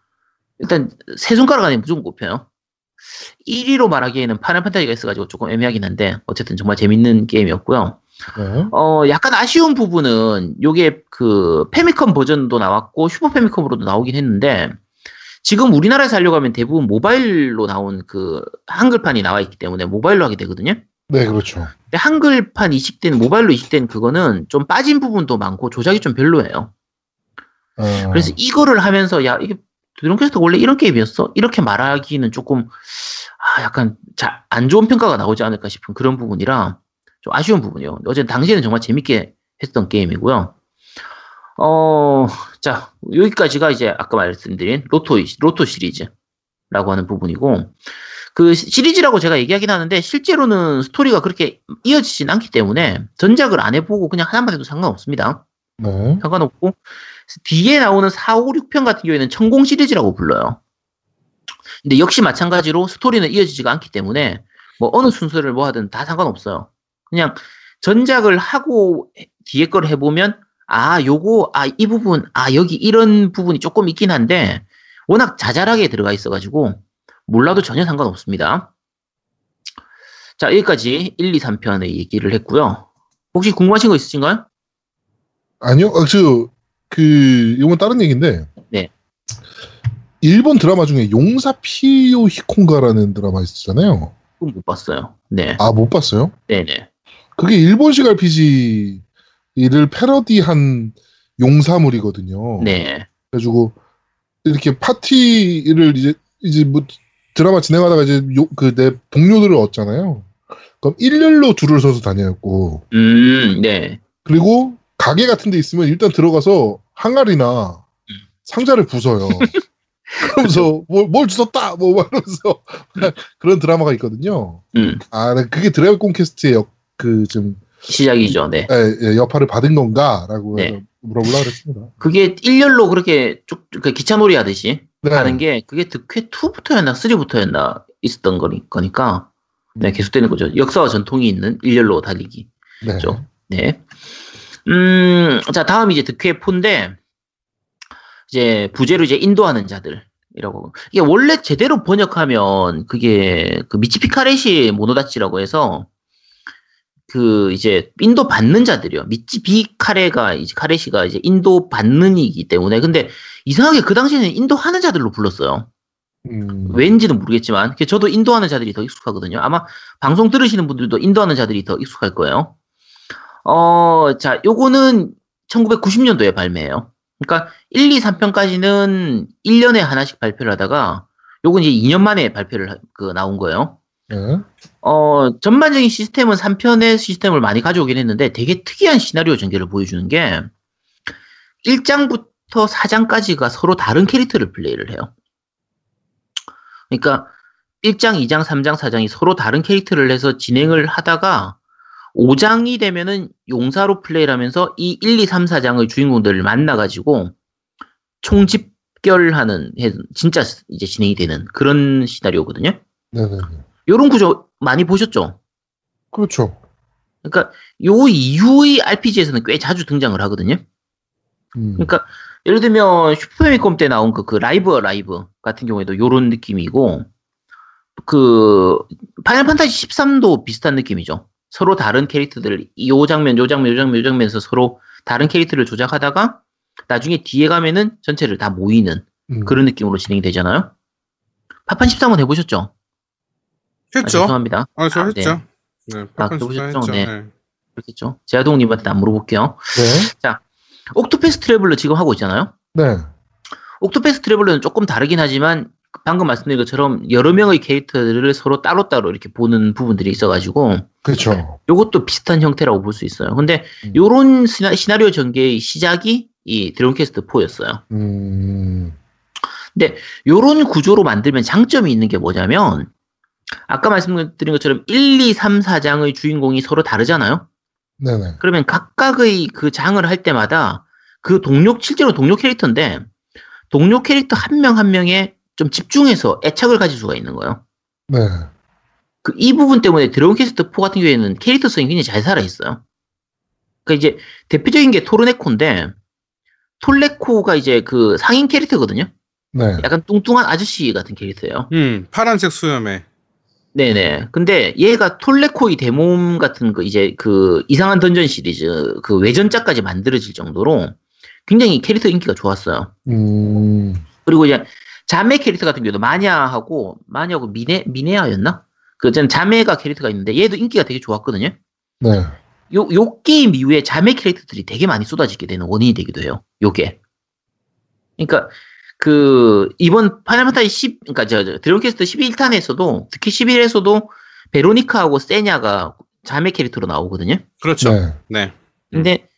[SPEAKER 2] 일단 세 손가락 안에 무조건 꼽혀요. 1위로 말하기에는 파이널 판타지가 있어가지고 조금 애매하긴 한데 어쨌든 정말 재밌는 게임이었고요.
[SPEAKER 1] 네.
[SPEAKER 2] 어 약간 아쉬운 부분은 요게 그 패미컴 버전도 나왔고 슈퍼 패미컴으로도 나오긴 했는데 지금 우리나라에서 하려고 하면 대부분 모바일로 나온 그 한글판이 나와 있기 때문에 모바일로 하게 되거든요.
[SPEAKER 1] 네, 그렇죠.
[SPEAKER 2] 근데 한글판 이식된 모바일로 이식된 그거는 좀 빠진 부분도 많고 조작이 좀 별로예요.
[SPEAKER 1] 어,
[SPEAKER 2] 그래서 이거를 하면서 야 이게 드론캐스트 원래 이런 게임이었어? 이렇게 말하기는 조금 아 약간 자, 안 좋은 평가가 나오지 않을까 싶은 그런 부분이라 좀 아쉬운 부분이요. 어제 당시에는 정말 재밌게 했던 게임이고요. 어, 자 여기까지가 이제 아까 말씀드린 로토 로토 시리즈라고 하는 부분이고 그 시- 시리즈라고 제가 얘기하긴 하는데 실제로는 스토리가 그렇게 이어지진 않기 때문에 전작을 안 해보고 그냥 하나만 해도 상관없습니다.
[SPEAKER 1] 네.
[SPEAKER 2] 상관없고 뒤에 나오는 4, 5, 6편 같은 경우에는 천공 시리즈라고 불러요. 근데 역시 마찬가지로 스토리는 이어지지가 않기 때문에 뭐 어느 순서를 뭐 하든 다 상관없어요. 그냥 전작을 하고 뒤에 걸 해보면 아 요거 아 이 부분 아 여기 이런 부분이 조금 있긴 한데 워낙 자잘하게 들어가 있어가지고 몰라도 전혀 상관없습니다. 자 여기까지 1, 2, 3편의 얘기를 했고요. 혹시 궁금하신 거 있으신가요?
[SPEAKER 1] 아니요, 아, 저, 그, 이건 다른 얘기인데.
[SPEAKER 2] 네.
[SPEAKER 1] 일본 드라마 중에 용사 피요 히콘가라는 드라마 있었잖아요.
[SPEAKER 2] 그건 못 봤어요. 네.
[SPEAKER 1] 아, 못 봤어요?
[SPEAKER 2] 네네.
[SPEAKER 1] 그게 일본식 RPG를 패러디한 용사물이거든요.
[SPEAKER 2] 네.
[SPEAKER 1] 그래가지고, 이렇게 파티를 이제, 이제 뭐, 드라마 진행하다가 이제 그 내 동료들을 얻잖아요. 그럼 일렬로 줄을 서서 다녔고,
[SPEAKER 2] 음, 네.
[SPEAKER 1] 그리고 가게 같은 데 있으면 일단 들어가서 항아리나 상자를 부숴요. 그러면서 뭘, 뭘 주웠다! 뭐 이러면서 그런 드라마가 있거든요.
[SPEAKER 2] 음,
[SPEAKER 1] 아, 네, 그게 드래곤 퀘스트의 역, 그, 좀,
[SPEAKER 2] 시작이죠. 네.
[SPEAKER 1] 예, 예, 여파를 받은 건가? 라고
[SPEAKER 2] 네.
[SPEAKER 1] 물어보려고 그랬습니다.
[SPEAKER 2] 그게 일렬로 그렇게 쭉, 그 기차놀이 하듯이
[SPEAKER 1] 네.
[SPEAKER 2] 가는 게 그게 득회 2부터였나 3부터였나 있었던 거니, 거니까 네, 계속되는 거죠. 역사와 전통이 있는 일렬로 달리기.
[SPEAKER 1] 네.
[SPEAKER 2] 그죠. 네. 음, 자, 다음 이제 득회 4인데, 이제 부제로 이제 인도하는 자들 이라고. 이게 원래 제대로 번역하면 그게 그 미치피카레시 모노다치라고 해서 그 이제 인도 받는 자들이요. 미치비 카레가 이제 카레시가 이제 인도 받는이기 때문에 근데 이상하게 그 당시에는 인도 하는 자들로 불렀어요.
[SPEAKER 1] 음,
[SPEAKER 2] 왠지는 모르겠지만 그 저도 인도하는 자들이 더 익숙하거든요. 아마 방송 들으시는 분들도 인도하는 자들이 더 익숙할 거예요. 어, 자, 요거는 1990년도에 발매해요. 그러니까 1, 2, 3편까지는 1년에 하나씩 발표를 하다가 요건 이제 2년 만에 발표를 하- 그 나온 거예요.
[SPEAKER 1] 예.
[SPEAKER 2] 어, 전반적인 시스템은 3편의 시스템을 많이 가져오긴 했는데 되게 특이한 시나리오 전개를 보여주는 게 1장부터 4장까지가 서로 다른 캐릭터를 플레이를 해요. 그러니까 1장, 2장, 3장, 4장이 서로 다른 캐릭터를 해서 진행을 하다가 5장이 되면은 용사로 플레이를 하면서 이 1, 2, 3, 4장의 주인공들을 만나가지고 총집결하는, 해- 진짜 이제 진행이 되는 그런 시나리오거든요.
[SPEAKER 1] 네네네.
[SPEAKER 2] 요런 구조 많이 보셨죠?
[SPEAKER 1] 그렇죠.
[SPEAKER 2] 그러니까 요 이후의 RPG에서는 꽤 자주 등장을 하거든요.
[SPEAKER 1] 음.
[SPEAKER 2] 그러니까 예를 들면 슈퍼패미컴 때 나온 그, 그 라이브 라이브 같은 경우에도 요런 느낌이고 그 파이널 판타지 13도 비슷한 느낌이죠. 서로 다른 캐릭터들 요 장면 요 장면 요 장면 요 장면에서 서로 다른 캐릭터를 조작하다가 나중에 뒤에 가면은 전체를 다 모이는
[SPEAKER 1] 음.
[SPEAKER 2] 그런 느낌으로 진행이 되잖아요. 파판 13은 해보셨죠? 아,
[SPEAKER 3] 했죠.
[SPEAKER 2] 죄송합니다.
[SPEAKER 3] 아, 저
[SPEAKER 2] 아,
[SPEAKER 3] 했죠. 네,
[SPEAKER 2] 아,
[SPEAKER 3] 파판
[SPEAKER 2] 그러셨죠?
[SPEAKER 3] 했죠.
[SPEAKER 2] 네.
[SPEAKER 3] 네.
[SPEAKER 2] 그렇겠죠. 제아동님한테 안 물어볼게요.
[SPEAKER 1] 네.
[SPEAKER 2] 옥토패스 트래블러 지금 하고 있잖아요.
[SPEAKER 1] 네.
[SPEAKER 2] 옥토패스 트래블러는 조금 다르긴 하지만 방금 말씀드린 것처럼 여러 명의 캐릭터들을 서로 따로따로 이렇게 보는 부분들이 있어가지고
[SPEAKER 1] 그렇죠.
[SPEAKER 2] 요것도 비슷한 형태라고 볼 수 있어요. 근데
[SPEAKER 1] 음.
[SPEAKER 2] 요런 시나, 시나리오 전개의 시작이 이 드래곤 퀘스트 4였어요.
[SPEAKER 1] 음.
[SPEAKER 2] 요런 구조로 만들면 장점이 있는 게 뭐냐면 아까 말씀드린 것처럼 1, 2, 3, 4장의 주인공이 서로 다르잖아요.
[SPEAKER 1] 네네.
[SPEAKER 2] 그러면 각각의 그 장을 할 때마다 그 동료, 실제로 동료 캐릭터인데, 동료 캐릭터 한 명 한 명에 좀 집중해서 애착을 가질 수가 있는 거예요.
[SPEAKER 1] 네.
[SPEAKER 2] 그, 이 부분 때문에 드래곤 퀘스트 4 같은 경우에는 캐릭터성이 굉장히 잘 살아 있어요. 그 이제 대표적인 게 토르네코인데, 톨레코가 이제 그 상인 캐릭터거든요.
[SPEAKER 1] 네.
[SPEAKER 2] 약간 뚱뚱한 아저씨 같은 캐릭터예요.
[SPEAKER 3] 음, 파란색 수염에.
[SPEAKER 2] 네네. 근데 얘가 톨레코의 대몸 같은 그 이제 그 이상한 던전 시리즈 그 외전작까지 만들어질 정도로 굉장히 캐릭터 인기가 좋았어요.
[SPEAKER 1] 음.
[SPEAKER 2] 그리고 이제 자매 캐릭터 같은 경우도 마냐하고 마냐하고 미네 미네아였나? 그전 자매가 캐릭터가 있는데 얘도 인기가 되게 좋았거든요.
[SPEAKER 1] 네.
[SPEAKER 2] 요, 요 게임 이후에 자매 캐릭터들이 되게 많이 쏟아지게 되는 원인이 되기도 해요. 요게. 그러니까 그 이번 파이널 판타지 10 그러니까 저, 저 드래곤 퀘스트 11탄에서도 특히 11에서도 베로니카하고 세냐가 자매 캐릭터로 나오거든요.
[SPEAKER 3] 그렇죠.
[SPEAKER 1] 네.
[SPEAKER 3] 네.
[SPEAKER 2] 근데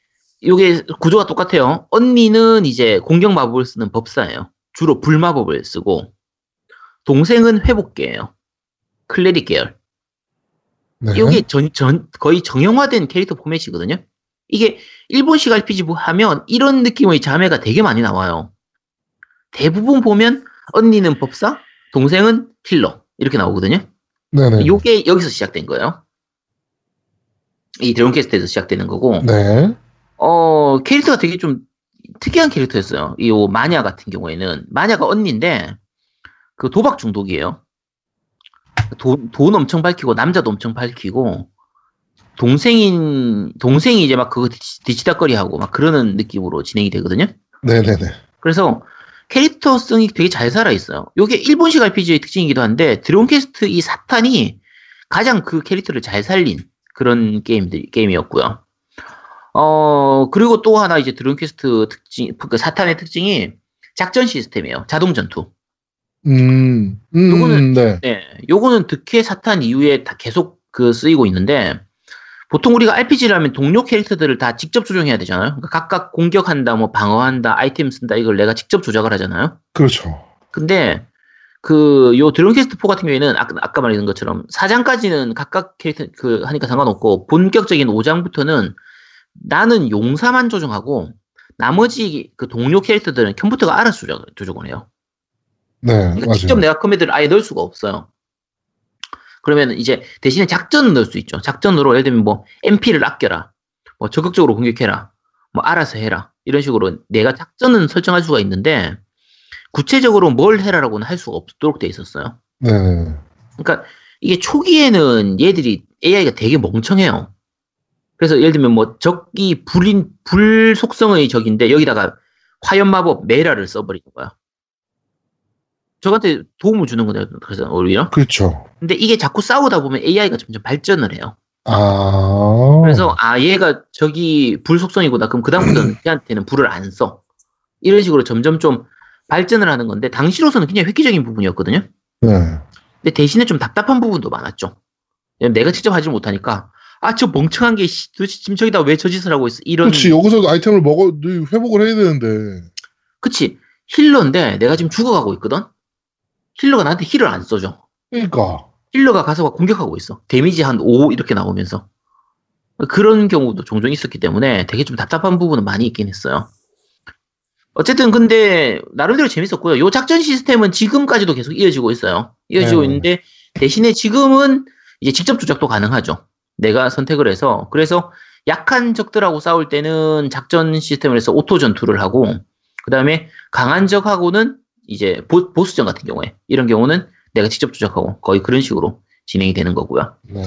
[SPEAKER 2] 요게 구조가 똑같아요. 언니는 이제 공격 마법을 쓰는 법사예요. 주로 불 마법을 쓰고 동생은 회복계예요. cleric 계열.
[SPEAKER 1] 네.
[SPEAKER 2] 이게 전, 전, 거의 정형화된 캐릭터 포맷이거든요. 이게 일본식 RPG 하면 이런 느낌의 자매가 되게 많이 나와요. 대부분 보면 언니는 법사, 동생은 healer 이렇게 나오거든요.
[SPEAKER 1] 네네.
[SPEAKER 2] 요게 여기서 시작된 거예요. 이 드래곤 퀘스트에서 시작되는 거고,
[SPEAKER 1] 네.
[SPEAKER 2] 어 캐릭터가 되게 좀 특이한 캐릭터였어요. 이 마냐 같은 경우에는 마냐가 언니인데 그 도박 중독이에요. 돈, 돈 엄청 밝히고 남자도 엄청 밝히고 동생인 동생이 이제 막 그거 뒤치- 뒤치다거리 하고 막 그러는 느낌으로 진행이 되거든요.
[SPEAKER 1] 네네네.
[SPEAKER 2] 그래서 캐릭터성이 되게 잘 살아 있어요. 요게 일본식 RPG의 특징이기도 한데 드래곤 퀘스트 이 4탄이 가장 그 캐릭터를 잘 살린 그런 게임들 게임이었고요. 어 그리고 또 하나 이제 드래곤 퀘스트 특징 그 4탄의 특징이 작전 시스템이에요. 자동 전투.
[SPEAKER 1] 음. 음.
[SPEAKER 2] 요거는-
[SPEAKER 1] 네.
[SPEAKER 2] 네, 요거는 드퀘 4탄 이후에 다 계속 그 쓰이고 있는데 보통 우리가 RPG를 하면 동료 캐릭터들을 다 직접 조정해야 되잖아요. 그러니까 각각 공격한다, 뭐 방어한다, 아이템 쓴다 이걸 내가 직접 조작을 하잖아요.
[SPEAKER 1] 그렇죠.
[SPEAKER 2] 근데 그 요 드래곤 퀘스트 4 같은 경우에는 아까, 아까 말했던 것처럼 4장까지는 각각 캐릭터 그 하니까 상관없고 본격적인 5장부터는 나는 용사만 조정하고 나머지 그 동료 캐릭터들은 컴퓨터가 알아서 조작, 조정을 해요.
[SPEAKER 1] 네.
[SPEAKER 2] 그러니까. 직접 내가 커맨드를 아예 넣을 수가 없어요. 그러면 이제 대신에 작전은 넣을 수 있죠. 작전으로 예를 들면 뭐 MP를 아껴라. 뭐 적극적으로 공격해라. 뭐 알아서 해라. 이런 식으로 내가 작전은 설정할 수가 있는데 구체적으로 뭘 해라라고는 할 수가 없도록 돼 있었어요.
[SPEAKER 1] 네.
[SPEAKER 2] 그러니까 이게 초기에는 얘들이 AI가 되게 멍청해요. 그래서 예를 들면 뭐 적이 불인 불 속성의 적인데 여기다가 화염 마법 메라를 써버리는 거야. 저한테 도움을 주는 거예요. 그래서 오히려.
[SPEAKER 1] 그렇죠.
[SPEAKER 2] 근데 이게 자꾸 싸우다 보면 AI가 점점 발전을 해요.
[SPEAKER 1] 아.
[SPEAKER 2] 그래서 아 얘가 저기 불 속성이구나. 그럼 그 다음부터는 걔한테는 불을 안 써. 이런 식으로 점점 좀 발전을 하는 건데 당시로서는 굉장히 획기적인 부분이었거든요.
[SPEAKER 1] 네.
[SPEAKER 2] 근데 대신에 좀 답답한 부분도 많았죠. 내가 직접 하지 못하니까 아 저 멍청한 게 씨, 도대체 지금 저기다 왜 저 짓을 하고 있어 이런
[SPEAKER 1] 그렇지 여기서 아이템을 먹어 회복을 해야 되는데.
[SPEAKER 2] 그치 healer인데 내가 지금 죽어가고 있거든 healer가 나한테 heal을 안 써줘.
[SPEAKER 1] 그러니까.
[SPEAKER 2] healer가 가서 막 공격하고 있어. 데미지 한 5 이렇게 나오면서. 그런 경우도 종종 있었기 때문에 되게 좀 답답한 부분은 많이 있긴 했어요. 어쨌든 근데 나름대로 재밌었고요. 요 작전 시스템은 지금까지도 계속 이어지고 있어요. 이어지고
[SPEAKER 1] 네.
[SPEAKER 2] 있는데 대신에 지금은 이제 직접 조작도 가능하죠. 내가 선택을 해서. 그래서 약한 적들하고 싸울 때는 작전 시스템을 해서 auto 전투를 하고 그 다음에 강한 적하고는 이제 보, 보스전 같은 경우에 이런 경우는 내가 직접 조작하고 거의 그런 식으로 진행이 되는 거고요.
[SPEAKER 1] 네.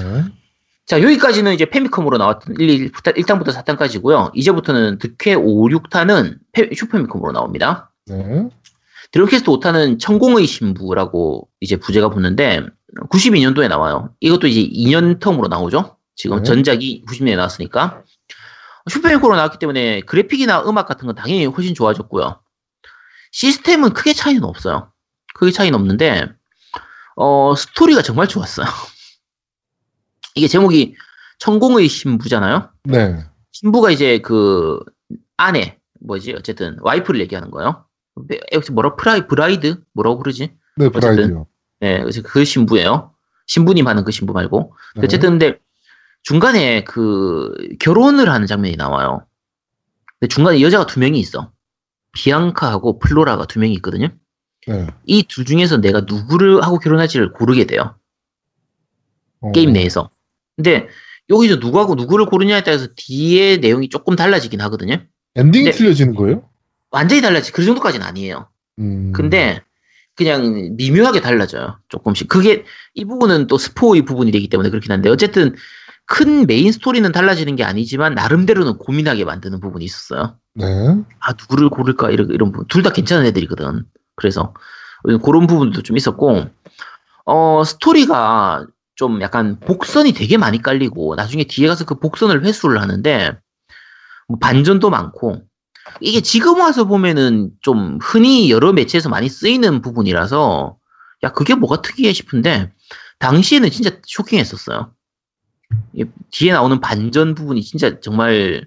[SPEAKER 2] 자 여기까지는 이제 패미컴으로 나왔던 1, 1탄부터 4탄까지고요. 이제부터는 드퀘 5, 6탄은 슈퍼패미컴으로 나옵니다.
[SPEAKER 1] 네.
[SPEAKER 2] 드래곤캐스트 5탄은 천공의 신부라고 이제 부제가 붙는데 92년도에 나와요. 이것도 이제 2년 텀으로 나오죠. 지금
[SPEAKER 1] 네.
[SPEAKER 2] 전작이 90년에 나왔으니까 슈퍼미컴으로 나왔기 때문에 그래픽이나 음악 같은 건 당연히 훨씬 좋아졌고요. 시스템은 크게 차이는 없어요. 크게 차이는 없는데 어 스토리가 정말 좋았어요. 이게 제목이 천공의 신부잖아요.
[SPEAKER 1] 네.
[SPEAKER 2] 신부가 이제 그 아내 뭐지 어쨌든 와이프를 얘기하는 거예요. 혹시 뭐라 프라이 bride 뭐라고 그러지?
[SPEAKER 1] 네, bride요.
[SPEAKER 2] 네, 그래서 그 신부예요. 신부님 하는 그 신부 말고.
[SPEAKER 1] 네.
[SPEAKER 2] 어쨌든 근데 중간에 그 결혼을 하는 장면이 나와요. 근데 중간에 여자가 두 명이 있어. 비앙카하고 플로라가 두 명이 있거든요.
[SPEAKER 1] 네.
[SPEAKER 2] 이 둘 중에서 내가 누구를 하고 결혼할지를 고르게 돼요.
[SPEAKER 1] 어.
[SPEAKER 2] 게임 내에서. 근데 여기서 누구하고 누구를 고르냐에 따라서 뒤에 내용이 조금 달라지긴 하거든요.
[SPEAKER 1] 엔딩이
[SPEAKER 2] 네.
[SPEAKER 1] 틀려지는 거예요?
[SPEAKER 2] 완전히 달라지. 그 정도까지는 아니에요.
[SPEAKER 1] 음.
[SPEAKER 2] 근데 그냥 미묘하게 달라져요. 조금씩. 그게 이 부분은 또 스포의 부분이 되기 때문에 그렇긴 한데 어쨌든 큰 메인 스토리는 달라지는 게 아니지만 나름대로는 고민하게 만드는 부분이 있었어요.
[SPEAKER 1] 네.
[SPEAKER 2] 아 누구를 고를까 이런 이런 부분 둘 다 괜찮은 애들이거든. 그래서 그런 부분도 좀 있었고 어 스토리가 좀 약간 복선이 되게 많이 깔리고 나중에 뒤에 가서 그 복선을 회수를 하는데 뭐 반전도 많고 이게 지금 와서 보면은 좀 흔히 여러 매체에서 많이 쓰이는 부분이라서 야 그게 뭐가 특이해 싶은데 당시에는 진짜 쇼킹했었어요. 이 뒤에 나오는 반전 부분이 진짜 정말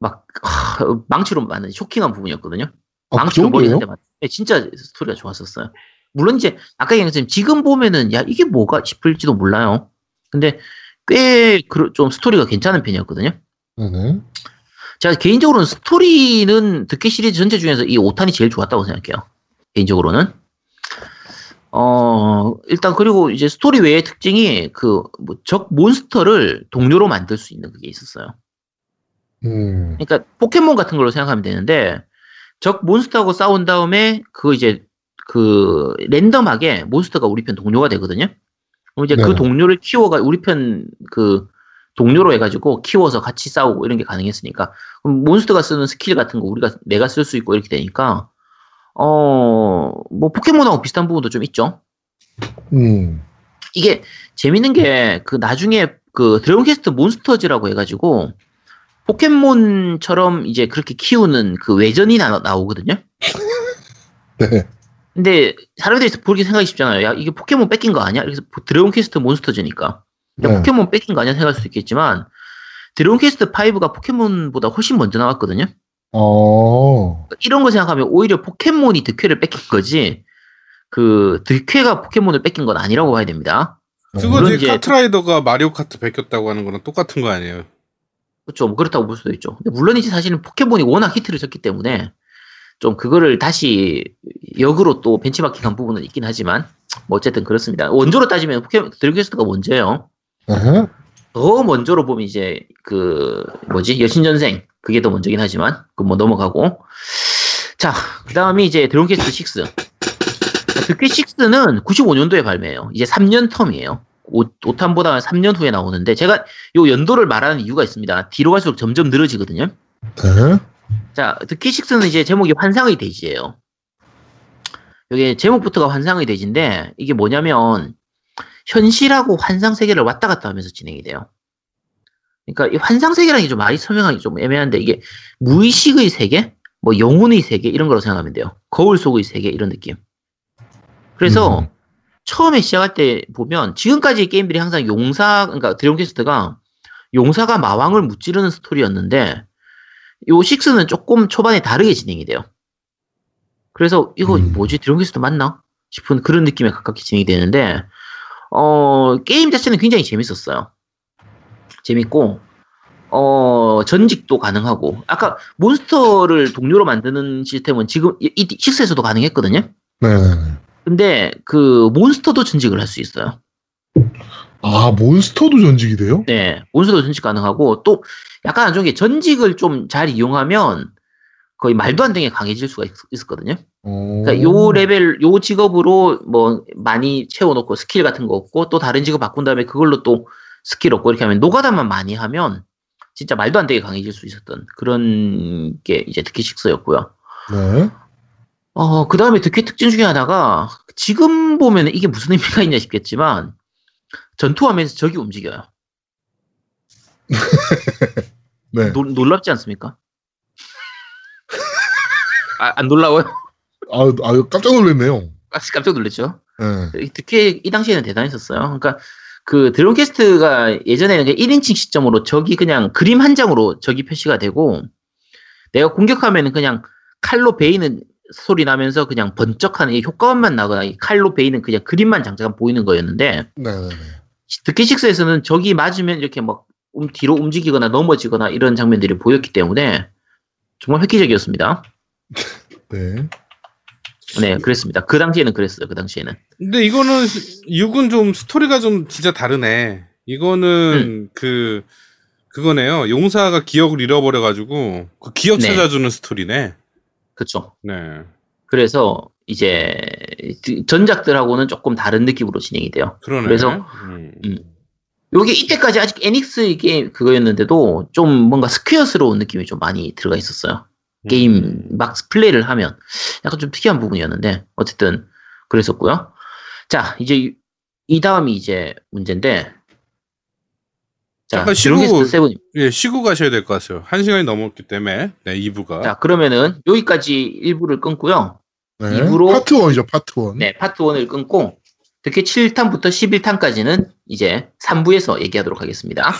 [SPEAKER 2] 막 하, 망치로 만든 쇼킹한 부분이었거든요.
[SPEAKER 1] 아, 그
[SPEAKER 2] 망치로 머리
[SPEAKER 1] 정도예요?
[SPEAKER 2] 한대 맞. 네, 진짜 스토리가 좋았었어요. 물론 이제 아까 것처럼 지금 보면은 야 이게 뭐가 싶을지도 몰라요. 근데 꽤 좀 스토리가 괜찮은 편이었거든요.
[SPEAKER 1] 네네.
[SPEAKER 2] 제가 개인적으로는 스토리는 드퀘 시리즈 전체 중에서 이 5탄이 제일 좋았다고 생각해요. 개인적으로는. 어, 일단 그리고 이제 스토리 외의 특징이 그, 뭐, 적 몬스터를 동료로 만들 수 있는 그게 있었어요.
[SPEAKER 1] 음.
[SPEAKER 2] 그러니까 포켓몬 같은 걸로 생각하면 되는데, 적 몬스터하고 싸운 다음에 그 이제 그 랜덤하게 몬스터가 우리 편 동료가 되거든요. 그럼 이제
[SPEAKER 1] 네.
[SPEAKER 2] 그 동료를 키워가 우리 편 그 동료로 해가지고 키워서 같이 싸우고 이런 게 가능했으니까 그럼 몬스터가 쓰는 스킬 같은 거 우리가 내가 쓸 수 있고 이렇게 되니까 어 뭐 포켓몬하고 비슷한 부분도 좀 있죠.
[SPEAKER 1] 음.
[SPEAKER 2] 이게 재밌는 게 그 나중에 그 드래곤 퀘스트 몬스터즈라고 해가지고 포켓몬처럼 이제 그렇게 키우는 그 외전이 나, 나오거든요.
[SPEAKER 1] 네.
[SPEAKER 2] 근데 사람들이 그렇게 생각하기 쉽잖아요. 야 이게 포켓몬 베낀 거 아니야? 그래서 드래곤 퀘스트 몬스터즈니까 야,
[SPEAKER 1] 네.
[SPEAKER 2] 포켓몬 베낀 거 아니야 생각할 수 있겠지만 드래곤 퀘스트 5가 포켓몬보다 훨씬 먼저 나왔거든요.
[SPEAKER 1] 어.
[SPEAKER 2] 이런 거 생각하면 오히려 포켓몬이 드퀘를 베낀 거지 그 드퀘가 포켓몬을 베낀 건 아니라고 봐야 됩니다.
[SPEAKER 3] 그거지
[SPEAKER 2] 물론 이제-
[SPEAKER 3] 카트라이더가 마리오 카트 베꼈다고 하는 거랑 똑같은 거 아니에요?
[SPEAKER 2] 그렇죠. 뭐 그렇다고 볼 수도 있죠. 근데 물론이지 사실은 포켓몬이 워낙 히트를 쳤기 때문에 좀 그거를 다시 역으로 또 벤치마킹한 부분은 있긴 하지만 뭐 어쨌든 그렇습니다. 원조로 따지면 포켓몬 드래곤퀘스트가 먼저예요.
[SPEAKER 1] 에헤.
[SPEAKER 2] 더 먼저로 보면 이제 그 뭐지 여신전생 그게 더 먼저긴 하지만 그 뭐 넘어가고 자 그다음에 이제 드래곤 퀘스트 6 득회 6는 95년도에 발매해요 이제 3년 텀이에요 5, 5탄보다 3년 후에 나오는데 제가 요 연도를 말하는 이유가 있습니다 뒤로 갈수록 점점 늘어지거든요
[SPEAKER 1] 네.
[SPEAKER 2] 자 득회 6는 이제 제목이 환상의 대지예요 여기 제목부터가 환상의 대지인데 이게 뭐냐면 현실하고 환상 세계를 왔다 갔다 하면서 진행이 돼요. 그러니까 이 환상 세계라는 게 좀 많이 설명하기 좀 애매한데 이게 무의식의 세계, 뭐 영혼의 세계 이런 거로 생각하면 돼요. 거울 속의 세계 이런 느낌. 그래서
[SPEAKER 1] 음.
[SPEAKER 2] 처음에 시작할 때 보면 지금까지 게임들이 항상 용사 그러니까 드래곤 퀘스트가 용사가 마왕을 무찌르는 스토리였는데 요 6는 조금 초반에 다르게 진행이 돼요. 그래서 이거
[SPEAKER 1] 음.
[SPEAKER 2] 뭐지 드래곤 퀘스트 맞나 싶은 그런 느낌에 가깝게 진행이 되는데 어 게임 자체는 굉장히 재밌었어요. 재밌고 어 전직도 가능하고 아까 몬스터를 동료로 만드는 시스템은 지금 이, 이 6에서도 가능했거든요.
[SPEAKER 1] 네네네.
[SPEAKER 2] 근데 그 몬스터도 전직을 할 수 있어요.
[SPEAKER 1] 아 몬스터도 전직이 돼요?
[SPEAKER 2] 네, 몬스터도 전직 가능하고 또 약간 안 좋은 게 전직을 좀 잘 이용하면 거의 말도 안 되게 강해질 수가 있, 있었거든요.
[SPEAKER 1] 어...
[SPEAKER 2] 그러니까 요 레벨, 요 직업으로 뭐 많이 채워놓고 스킬 같은 거 얻고 또 다른 직업 바꾼 다음에 그걸로 또 스킬 얻고 이렇게 하면 노가다만 많이 하면 진짜 말도 안 되게 강해질 수 있었던 그런 게 이제 드퀘 six였고요.
[SPEAKER 1] 네.
[SPEAKER 2] 어, 그 다음에 드퀘 특징 중에 하나가 지금 보면 이게 무슨 의미가 있냐 싶겠지만 전투하면서 적이 움직여요.
[SPEAKER 1] 네.
[SPEAKER 2] 노- 놀랍지 않습니까? 아, 안 놀라워요?
[SPEAKER 1] 아, 아 깜짝 놀랐네요.
[SPEAKER 2] 깜짝 놀랐죠?
[SPEAKER 1] 네.
[SPEAKER 2] 득회 이 당시에는 대단했었어요. 그러니까 그 드론캐스트가 예전에는 1인칭 시점으로 적이 그냥 그림 한 장으로 적이 표시가 되고 내가 공격하면은 그냥 칼로 베이는 소리 나면서 그냥 번쩍하는 이 효과음만 나거나 이 칼로 베이는 그냥 그림만 장자가 보이는 거였는데
[SPEAKER 1] 네네네.
[SPEAKER 2] 득회6에서는 적이 맞으면 이렇게 막 음- 뒤로 움직이거나 넘어지거나 이런 장면들이 보였기 때문에 정말 획기적이었습니다.
[SPEAKER 1] 네.
[SPEAKER 2] 네, 그랬습니다. 그 당시에는 그랬어요. 그 당시에는.
[SPEAKER 3] 근데 이거는 6은 좀 스토리가 좀 진짜 다르네. 이거는 그 그거네요. 용사가 기억을 잃어버려 가지고 그 기억
[SPEAKER 2] 네.
[SPEAKER 3] 찾아주는 스토리네.
[SPEAKER 2] 그쵸.
[SPEAKER 3] 네.
[SPEAKER 2] 그래서 이제 전작들하고는 조금 다른 느낌으로 진행이 돼요.
[SPEAKER 3] 그러네.
[SPEAKER 2] 그래서,
[SPEAKER 3] 음.
[SPEAKER 2] 음. 요게 이때까지 아직 애닉스 게임 그거였는데도 좀 뭔가 스퀘어스러운 느낌이 좀 많이 들어가 있었어요. 게임 막 플레이를 하면 약간 좀 특이한 부분이었는데 어쨌든 그랬었고요. 자 이제 이- 이 다음이 이제 문제인데 자
[SPEAKER 3] 잠깐 쉬고-
[SPEAKER 2] seven
[SPEAKER 3] 예, 쉬고 가셔야 될 것 같아요. 한 시간이 넘었기 때문에 네, 2부가.
[SPEAKER 2] 자 그러면은 여기까지 1부를 끊고요.
[SPEAKER 1] 네.
[SPEAKER 2] 2부로-
[SPEAKER 1] 파트 1이죠, 파트 1.
[SPEAKER 2] 네 파트 1을 끊고 드퀘 7탄부터 11탄까지는 이제 3부에서 얘기하도록 하겠습니다.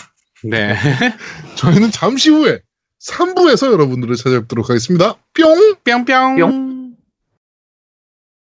[SPEAKER 3] 네.
[SPEAKER 1] 저희는 잠시 후에 3부에서 여러분들을 찾아뵙도록 하겠습니다. 뿅!
[SPEAKER 3] 뿅뿅.
[SPEAKER 2] 뿅.